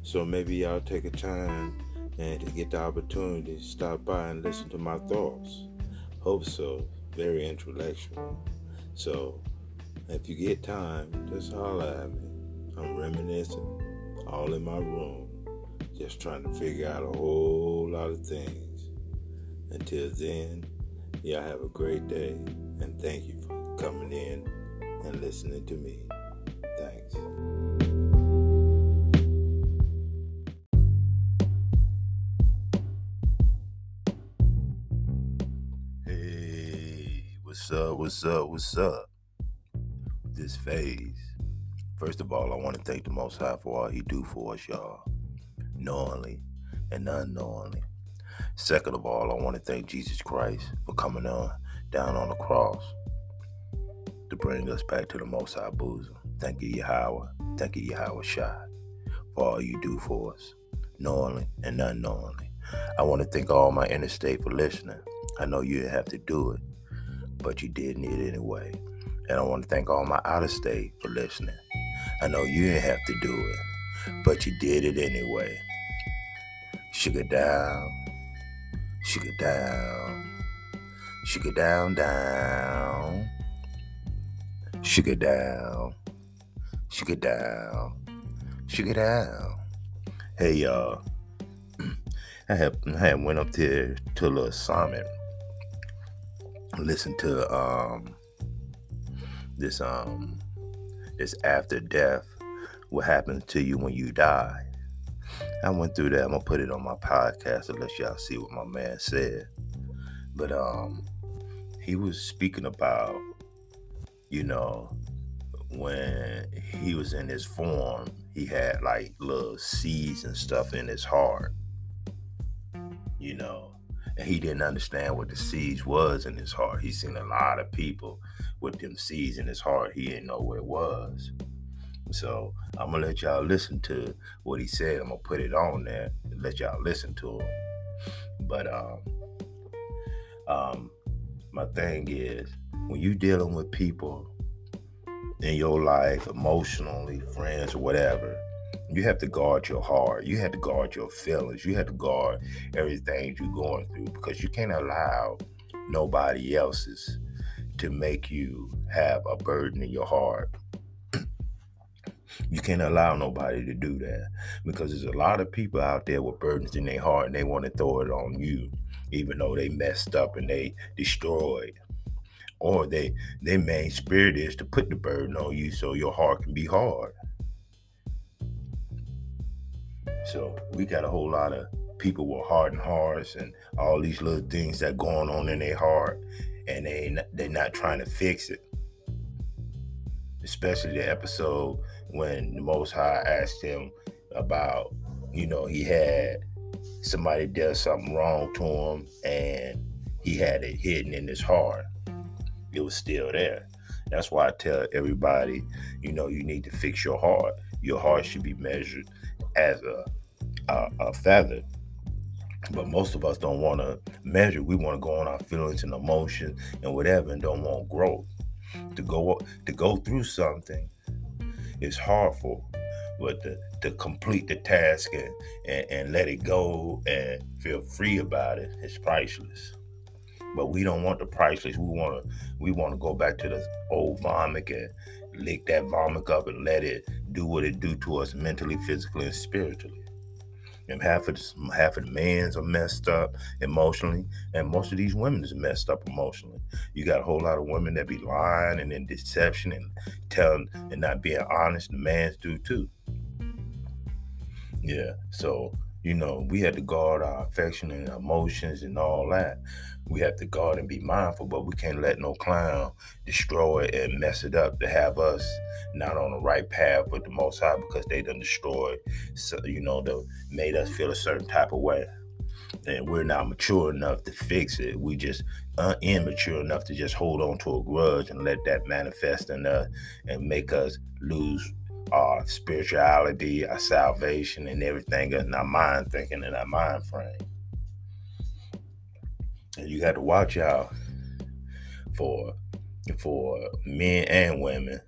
So maybe y'all take a time and to get the opportunity to stop by and listen to my thoughts. Hope so. Very intellectual. So if you get time, just holler at me. I'm reminiscing all in my room, just trying to figure out a whole lot of things. Until then, y'all have a great day and thank you for coming in and listening to me. Thanks. What's up? What's up? What's up? This phase. First of all, I want to thank the Most High for all He do for us, y'all, knowingly and unknowingly. Second of all, I want to thank Jesus Christ for coming on down on the cross to bring us back to the Most High bosom. Thank you, Yahweh. Thank you, Yahawashi, for all you do for us, knowingly and unknowingly. I want to thank all my interstate for listening. I know you didn't have to do it, but you did need it anyway. And I want to thank all my out of state for listening. I know you didn't have to do it, but you did it anyway. Sugar down, sugar down, sugar down, down, sugar down, sugar down, sugar down. Hey y'all, I have I have went up there to a little summit listen to um this um this after death what happens to you when you die. I went through that. I'm gonna put it on my podcast to let y'all see what my man said. But um he was speaking about you know when he was in his form he had like little seeds and stuff in his heart you know and he didn't understand what the seeds was in his heart. He seen a lot of people with them seeds in his heart. He didn't know what it was. So I'm gonna let y'all listen to what he said. I'm gonna put it on there and let y'all listen to him. But um, um, my thing is when you dealing with people in your life, emotionally, friends or whatever, you have to guard your heart. You have to guard your feelings. You have to guard everything you're going through because you can't allow nobody else's to make you have a burden in your heart. you can't allow nobody to do that because there's a lot of people out there with burdens in their heart and they want to throw it on you, even though they messed up and they destroyed. Or they their main spirit is to put the burden on you so your heart can be hard. So we got a whole lot of people with hardened hearts and all these little things that going on in their heart, and they they're not trying to fix it. Especially the episode when the Most High asked him about, you know, he had somebody did something wrong to him, and he had it hidden in his heart. It was still there. That's why I tell everybody, you know, you need to fix your heart. Your heart should be measured as a, a, a feather. But most of us don't want to measure. We want to go on our feelings and emotions and whatever, and don't want growth. To go to go through something is hard for, but to, to complete the task and, and, and let it go and feel free about it is priceless. But we don't want the priceless. We want to we want to go back to the old vomit and lick that vomit up and let it do what it do to us mentally, physically, and spiritually. And half of the, half of the men's are messed up emotionally, and most of these women is messed up emotionally. You got a whole lot of women that be lying and in deception and telling and not being honest. The mans do too. Yeah, so you know we had to guard our affection and emotions and all that. We have to guard and be mindful, but we can't let no clown destroy it and mess it up to have us not on the right path with the Most High because they done destroyed, so, you know, they made us feel a certain type of way. And we're not mature enough to fix it. We just uh, immature enough to just hold on to a grudge and let that manifest in us and make us lose our spirituality, our salvation, and everything in our mind thinking in our mind frame. And you got to watch out for for men and women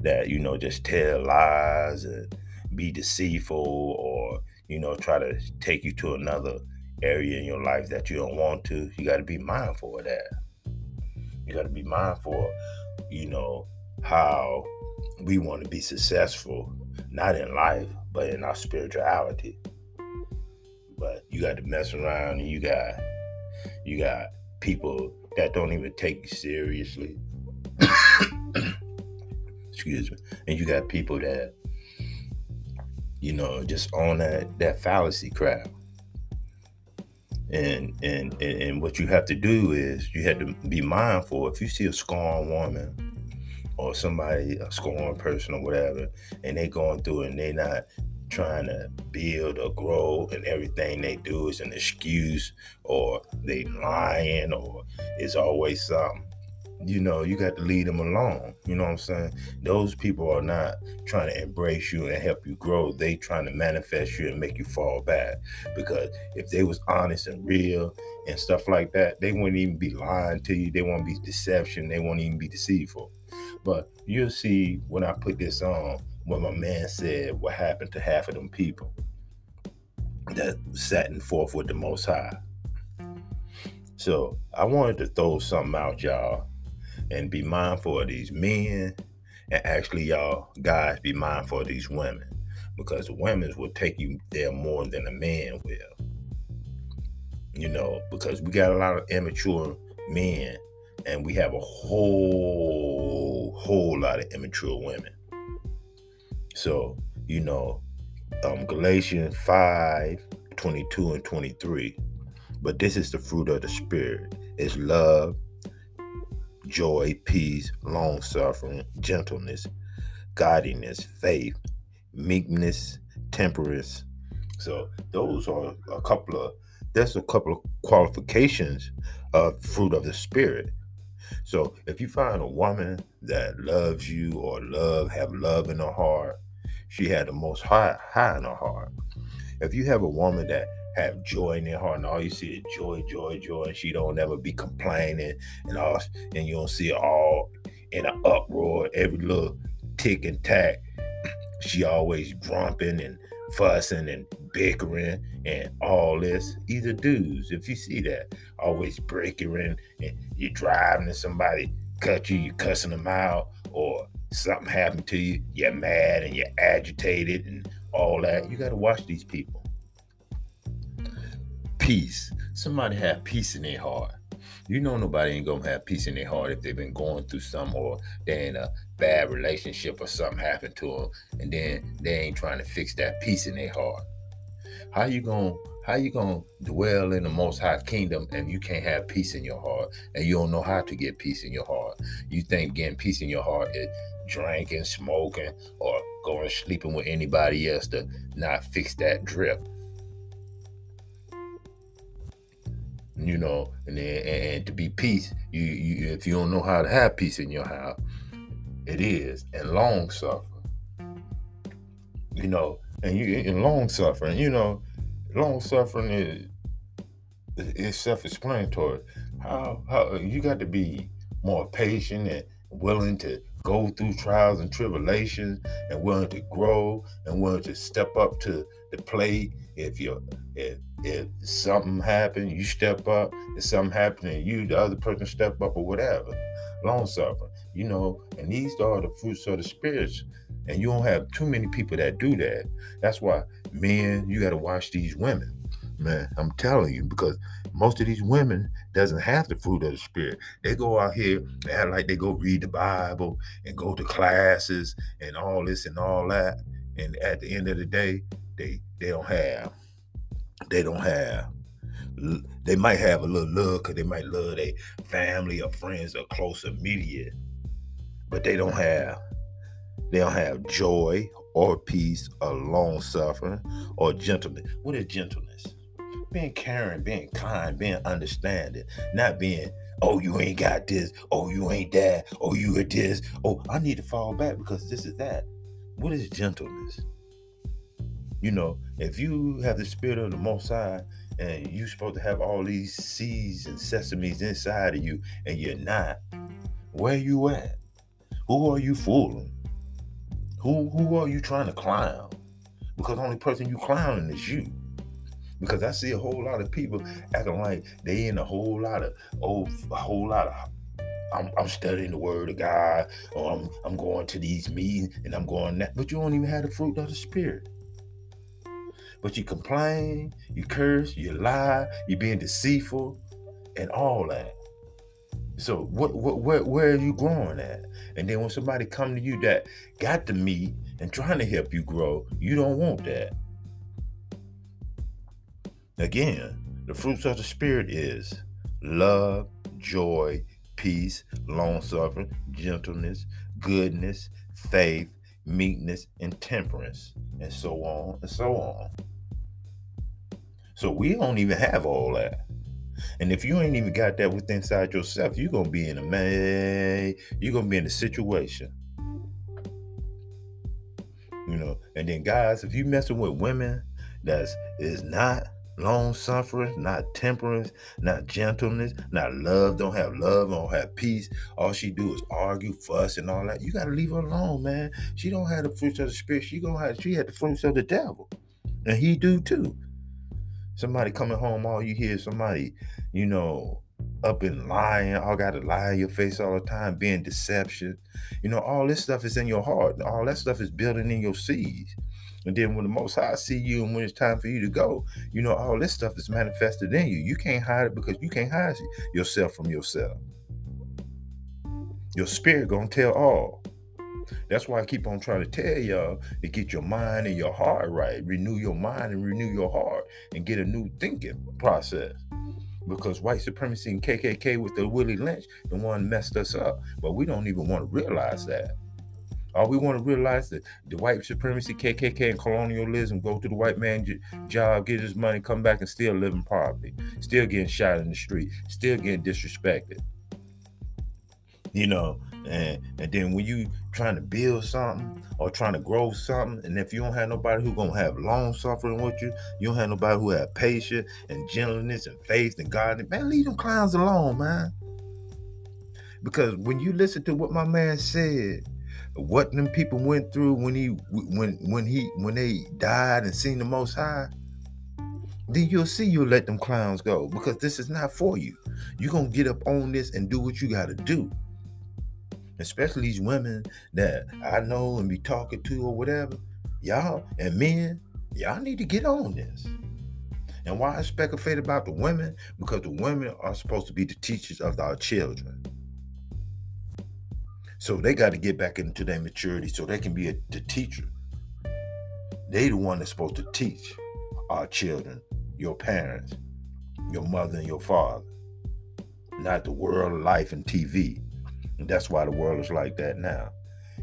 that you know just tell lies and be deceitful or you know try to take you to another area in your life that you don't want to. You got to be mindful of that. You got to be mindful you know how we want to be successful not in life but in our spirituality. But you got to mess around and you got you got people that don't even take you seriously. Excuse me. And you got people that you know just on that that fallacy crap. And and and, and what you have to do is you have to be mindful if you see a scorned woman or somebody a scorned person or whatever and they going through and they not trying to build or grow and everything they do is an excuse or they lying or it's always something you know you got to leave them alone you know what i'm saying? Those people are not trying to embrace you and help you grow. They trying to manifest you and make you fall back because if they was honest and real and stuff like that they wouldn't even be lying to you they won't be deception they won't even be deceitful. But you'll see when i put this on what my man said what happened to half of them people that sat in forth with the most high. So i wanted to throw something out y'all and be mindful of these men and actually y'all guys be mindful of these women because the women will take you there more than a man will. You know because we got a lot of immature men and we have a whole whole lot of immature women so you know um galatians 5 22 and 23 but this is the fruit of the spirit is love joy, peace, long suffering, gentleness, godliness, faith, meekness, temperance. So those are a couple of that's a couple of qualifications of fruit of the spirit. So if you find a woman that loves you or love have love in her heart, she had the most high high in her heart. If you have a woman that have joy in their heart, and all you see is joy, joy, joy, and she don't ever be complaining and all, and you don't see her all in an uproar, every little tick and tack. She always grumping and fussing and bickering and all this. Either dudes, if you see that, always bickering and you're driving and somebody cut you, you cussing them out, or something happened to you, you're mad and you're agitated and all that. You got to watch these people peace. Somebody have peace in their heart. You know nobody ain't gonna have peace in their heart if they've been going through some or they in a bad relationship or something happened to them, and then they ain't trying to fix that peace in their heart. How you gonna how you gonna dwell in the most high kingdom and you can't have peace in your heart and you don't know how to get peace in your heart? You think getting peace in your heart is drinking, smoking, or going sleeping with anybody else to not fix that drip. you know, and, and, and to be peace, you, you if you don't know how to have peace in your house, it is and long suffering. You know, and you in long suffering, you know, long suffering is is self-explanatory. How how you got to be more patient and willing to go through trials and tribulations and willing to grow and willing to step up to the plate if you if if something happened, you step up. If something happened and you, the other person step up or whatever. Long suffering, you know, and these are the fruits of the spirits. And you don't have too many people that do that. That's why, men, you got to watch these women. Man, I'm telling you, because most of these women doesn't have the fruit of the spirit. They go out here and act like they go read the Bible and go to classes and all this and all that. And at the end of the day, they they don't have they don't have they might have a little love because they might love their family or friends or close immediate but they don't have they don't have joy or peace or long suffering or gentleness what is gentleness being caring being kind being understanding not being oh you ain't got this oh you ain't that oh you are this oh i need to fall back because this is that what is gentleness you know, if you have the spirit of the Most High and you supposed to have all these seeds and sesames inside of you, and you're not. Where you at? Who are you fooling? Who who are you trying to clown? Because the only person you clowning is you. Because I see a whole lot of people acting like they in a whole lot of oh a whole lot of I'm, I'm studying the word of God, or I'm I'm going to these meetings and I'm going that, but you don't even have the fruit of the spirit. But you complain, you curse, you lie, you're being deceitful, and all that. So what, what where where are you growing at? And then when somebody come to you that got the meat and trying to help you grow, you don't want that. Again, the fruits of the spirit is love, joy, peace, long suffering, gentleness, goodness, faith, meekness, and temperance, and so on and so on. So we don't even have all that. And if you ain't even got that within inside yourself, you're gonna be in a man, you're gonna be in a situation. You know, and then guys, if you messing with women that's is not long suffering, not temperance, not gentleness, not love, don't have love, don't have peace. All she do is argue, fuss, and all that. You gotta leave her alone, man. She don't have the fruits of the spirit. She gonna have she had the fruits of the devil. And he do too. Somebody coming home, all you hear somebody, you know, up and lying, all got to lie in your face all the time, being deception. You know, all this stuff is in your heart. All that stuff is building in your seeds. And then when the Most High see you and when it's time for you to go, you know, all this stuff is manifested in you. You can't hide it because you can't hide yourself from yourself. Your spirit gonna tell all. That's why I keep on trying to tell y'all to get your mind and your heart right. Renew your mind and renew your heart and get a new thinking process. Because white supremacy and KKK with the Willie Lynch, the one messed us up. But we don't even want to realize that. All we want to realize that the white supremacy, KKK, and colonialism go to the white man job, get his money, come back and still live in poverty, still getting shot in the street, still getting disrespected. You know, and and then when you trying to build something or trying to grow something, and if you don't have nobody who gonna have long suffering with you, you don't have nobody who have patience and gentleness and faith and God, man, leave them clowns alone, man. Because when you listen to what my man said, what them people went through when he when when he when they died and seen the most high, then you'll see you'll let them clowns go because this is not for you. You're gonna get up on this and do what you gotta do especially these women that I know and be talking to or whatever, y'all and men, y'all need to get on this. And why I speculate about the women? Because the women are supposed to be the teachers of our children. So they got to get back into their maturity so they can be a, the teacher. They the one that's supposed to teach our children, your parents, your mother and your father, not the world, life, and TV. And that's why the world is like that now.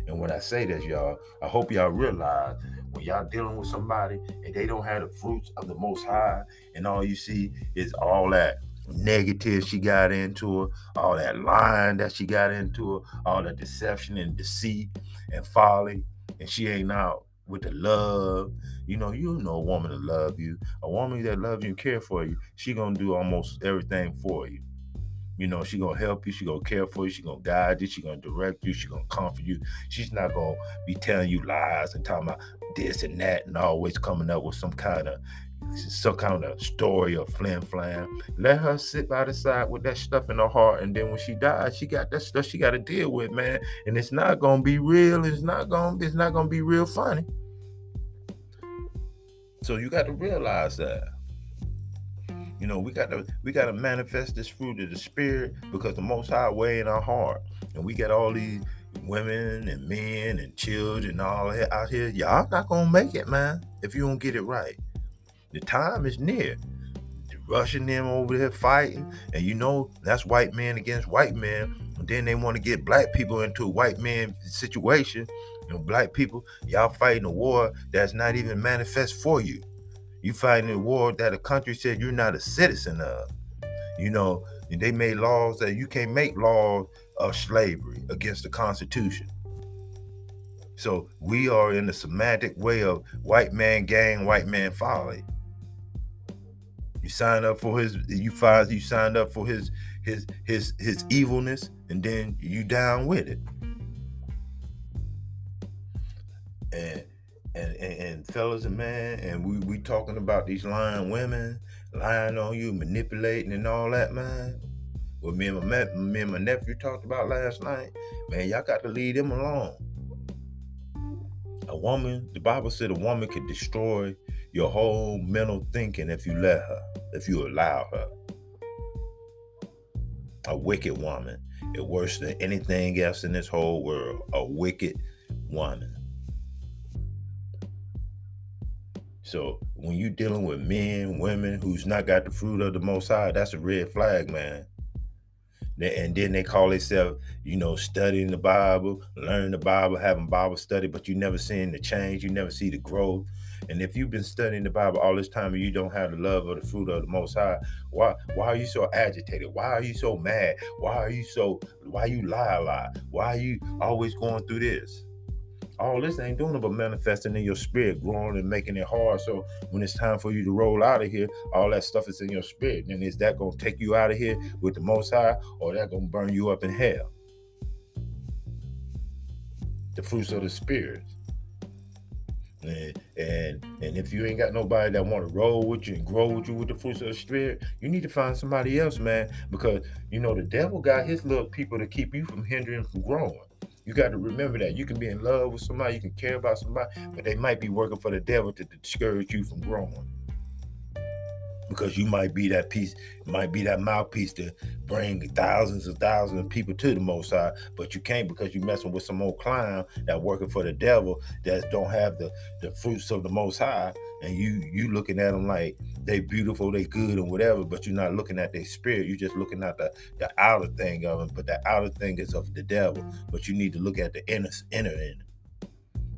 And when I say this, y'all, I hope y'all realize when y'all dealing with somebody and they don't have the fruits of the most high, and all you see is all that negative she got into her, all that lying that she got into her, all that deception and deceit and folly, and she ain't out with the love. You know, you know a woman to love you. A woman that loves you and care for you, she gonna do almost everything for you. You know, she gonna help you, she gonna care for you, she gonna guide you, she gonna direct you, she gonna comfort you. She's not gonna be telling you lies and talking about this and that and always coming up with some kind of some kind of story or flim flam. Let her sit by the side with that stuff in her heart, and then when she dies, she got that stuff she got to deal with, man. And it's not gonna be real. It's not gonna. It's not gonna be real funny. So you got to realize that. You know, we got to we got to manifest this fruit of the spirit because the Most High way in our heart, and we got all these women and men and children all out here. Y'all not gonna make it, man, if you don't get it right. The time is near. The Russian them over there fighting, and you know that's white man against white man. And then they want to get black people into a white man situation. You know, black people, y'all fighting a war that's not even manifest for you. You fighting a war that a country said you're not a citizen of. You know, they made laws that you can't make laws of slavery against the Constitution. So we are in the semantic way of white man gang, white man folly. You sign up for his you find you signed up for his his his his evilness and then you down with it. And and, and, and fellas and man, and we we talking about these lying women, lying on you, manipulating and all that, man. What me and my me and my nephew talked about last night, man, y'all got to leave them alone. A woman, the Bible said a woman could destroy your whole mental thinking if you let her, if you allow her. A wicked woman is worse than anything else in this whole world. A wicked woman. So when you dealing with men, women who's not got the fruit of the Most High, that's a red flag, man. And then they call themselves, you know, studying the Bible, learning the Bible, having Bible study, but you never seeing the change, you never see the growth. And if you've been studying the Bible all this time and you don't have the love or the fruit of the Most High, why why are you so agitated? Why are you so mad? Why are you so why you lie a lot? Why are you always going through this? All this ain't doing but manifesting in your spirit, growing and making it hard. So when it's time for you to roll out of here, all that stuff is in your spirit. And is that gonna take you out of here with the most high, or that gonna burn you up in hell? The fruits of the spirit. And, and and if you ain't got nobody that want to roll with you and grow with you with the fruits of the spirit, you need to find somebody else, man. Because you know the devil got his little people to keep you from hindering from growing. You got to remember that you can be in love with somebody, you can care about somebody, but they might be working for the devil to discourage you from growing. Because you might be that piece, might be that mouthpiece to bring thousands and thousands of people to the Most High, but you can't because you're messing with some old clown that working for the devil that don't have the the fruits of the Most High, and you you looking at them like they beautiful, they good, and whatever, but you're not looking at their spirit. You're just looking at the the outer thing of them, but the outer thing is of the devil. But you need to look at the inner inner end.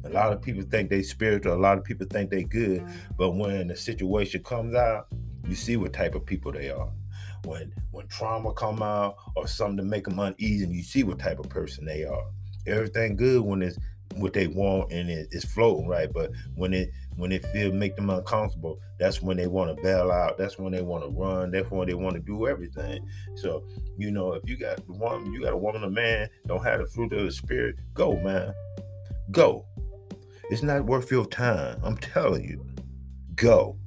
A lot of people think they spiritual. A lot of people think they good, but when the situation comes out, you see what type of people they are. When when trauma come out or something to make them uneasy, you see what type of person they are. Everything good when it's what they want and it, it's floating right, but when it when it feel make them uncomfortable, that's when they want to bail out. That's when they want to run. That's when they want to do everything. So you know, if you got one, you got a woman, a man, don't have the fruit of the spirit, go man, go. It's not worth your time. I'm telling you, go.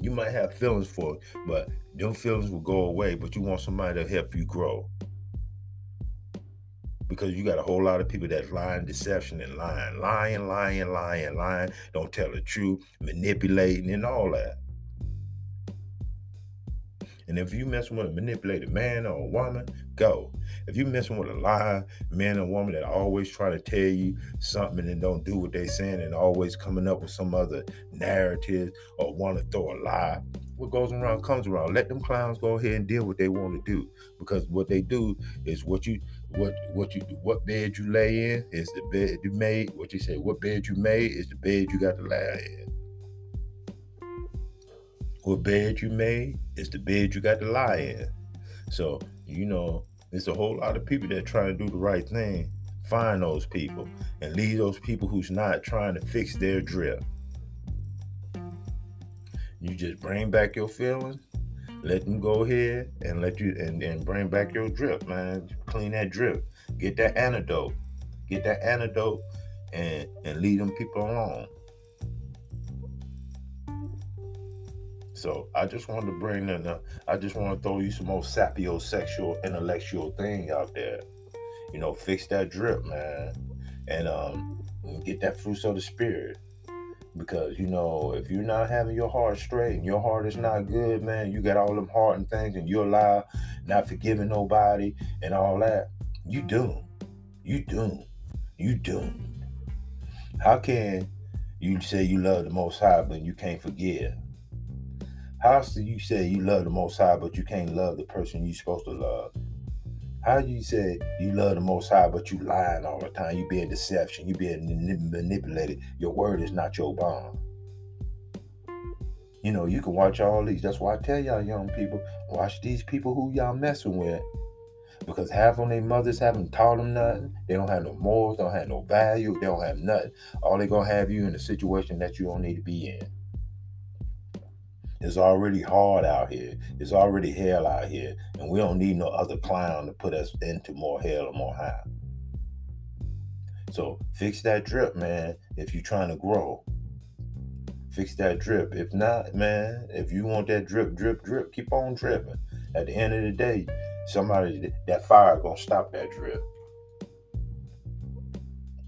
You might have feelings for it, but those feelings will go away. But you want somebody to help you grow. Because you got a whole lot of people that's lying, deception, and lying, lying, lying, lying, lying, don't tell the truth, manipulating, and all that. And if you messing with a manipulated man or a woman, go. If you messing with a liar, man or woman that always try to tell you something and don't do what they saying and always coming up with some other narrative or want to throw a lie, what goes around comes around. Let them clowns go ahead and deal what they want to do. Because what they do is what you what what you what bed you lay in is the bed you made. What you say, what bed you made is the bed you got to lie in. What bed you made is the bed you got to lie in. So, you know, there's a whole lot of people that try to do the right thing. Find those people and leave those people who's not trying to fix their drip. You just bring back your feelings, let them go ahead and let you and, and bring back your drip, man. Clean that drip. Get that antidote. Get that antidote and and leave them people alone. So I just wanted to bring in, uh, I just want to throw you some more sapiosexual, intellectual thing out there. You know, fix that drip, man, and um, get that fruits of the spirit. Because you know, if you're not having your heart straight and your heart is not good, man, you got all them heart and things, and you're alive, not forgiving nobody and all that, you doomed. You doomed. You doomed. How can you say you love the Most High but you can't forgive? How do you say you love the Most High, but you can't love the person you're supposed to love? How you say you love the Most High, but you lying all the time? You being deception. You being manipulated. Your word is not your bond. You know, you can watch all these. That's why I tell y'all young people, watch these people who y'all messing with. Because half of their mothers haven't taught them nothing. They don't have no morals, don't have no value, they don't have nothing. All they gonna have you in a situation that you don't need to be in. It's already hard out here. It's already hell out here. And we don't need no other clown to put us into more hell or more high. So fix that drip, man, if you're trying to grow. Fix that drip. If not, man, if you want that drip, drip, drip, keep on dripping. At the end of the day, somebody that fire gonna stop that drip.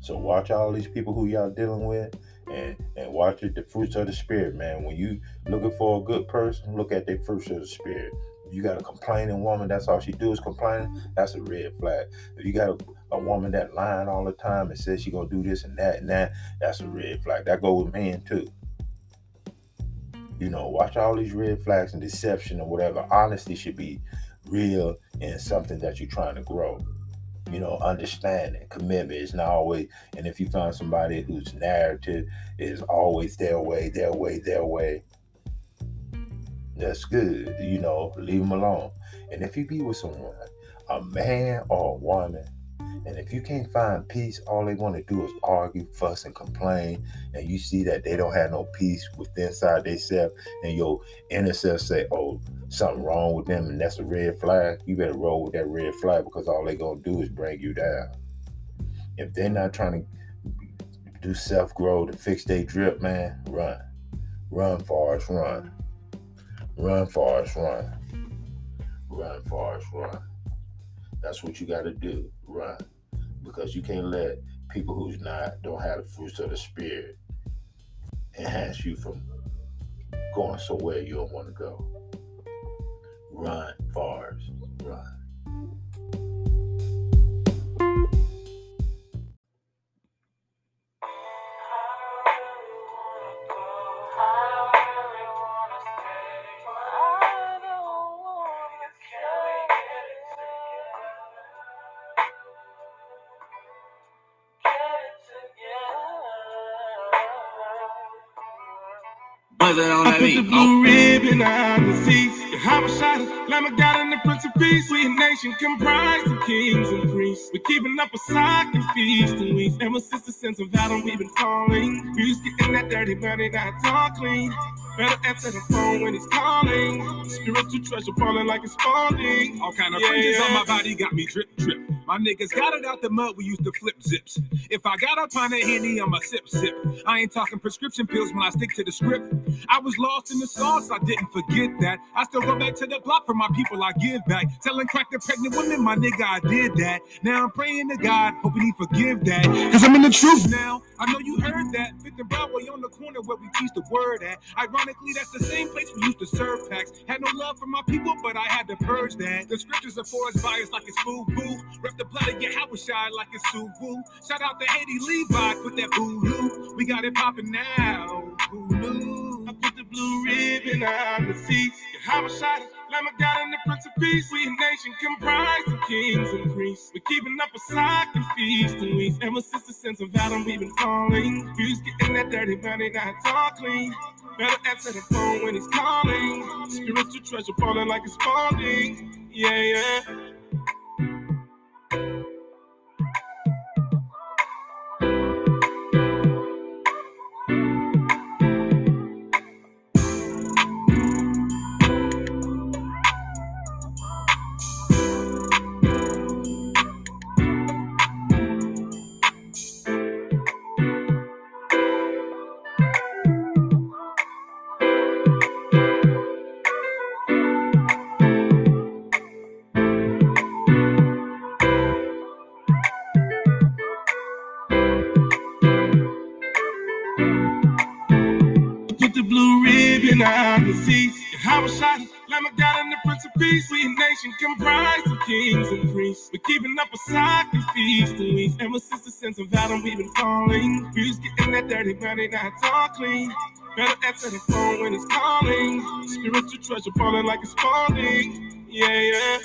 So watch all these people who y'all dealing with and and watch it, the fruits of the spirit, man. When you looking for a good person, look at the fruits of the spirit. If you got a complaining woman, that's all she do is complaining, that's a red flag. If you got a, a woman that lying all the time and says she gonna do this and that and that, that's a red flag. That go with men too. You know, watch all these red flags and deception or whatever. Honesty should be real and something that you're trying to grow you know, understanding, commitment. It's not always, and if you find somebody whose narrative is always their way, their way, their way, that's good. You know, leave them alone. And if you be with someone, a man or a woman, and if you can't find peace, all they want to do is argue, fuss, and complain. And you see that they don't have no peace within inside themselves, and your inner self say, "Oh, something wrong with them," and that's a red flag. You better roll with that red flag because all they gonna do is bring you down. If they're not trying to do self growth to fix their drip, man, run, run, Forrest, run, run, Forrest, run, run, Forrest, run. That's what you got to do. Run because you can't let people who's not don't have the fruits of the spirit enhance you from going somewhere you don't want to go. Run, Forrest, run. On I that beat. the blue oh. ribbon on the seats. The Habashada, Lamb of God, and the Prince of Peace. We a nation comprised of kings and priests. We're keeping up a sock and feasting weeks. Ever since the sense of Adam, we've been falling. We was getting that dirty money, now it's all clean. Better answer the phone when it's calling. Spiritual treasure falling like it's falling. All kind of Yeah, fringes on my body got me drip drip. My niggas got it out the mud. We used to flip zips. If I got up on that henny, I'ma sip sip. I ain't talking prescription pills when I stick to the script. I was lost in the sauce. I didn't forget that. I still go back to the block for my people. I give back. Selling crack to pregnant women, my nigga. I did that. Now I'm praying to God, hoping He forgive that. Cause I'm in the truth. Now I know you heard that. Fifth and Broadway on the corner where we teach the word at. Ironically, that's the same place we used to serve packs. Had no love for my people, but I had to purge that. The scriptures are for us biased like it's food boo. The blood of Yahweh like a Suvu. Shout out to Haiti Levi, put that voodoo. We got it popping now. Who knew? I put the blue ribbon on the seats. The Habashada, Lamb of God, and the Prince of Peace. We a nation comprised of kings and priests. We're keeping up a sock and feasting weeks. Ever since the sense of Adam, we've been falling. Was getting that dirty money, now it's all clean. Better answer the phone when it's calling. Spiritual treasure falling like it's falling. Yeah, yeah. Habashada, Lamb of God, and the Prince of Peace. We a nation comprised of kings and priests. We're keeping up a sock and feasting weeks. Ever since the sense of Adam, we've been falling. We was getting that dirty money, now it's all clean. Better answer the phone when it's calling. Spiritual treasure falling like it's falling. Yeah, yeah.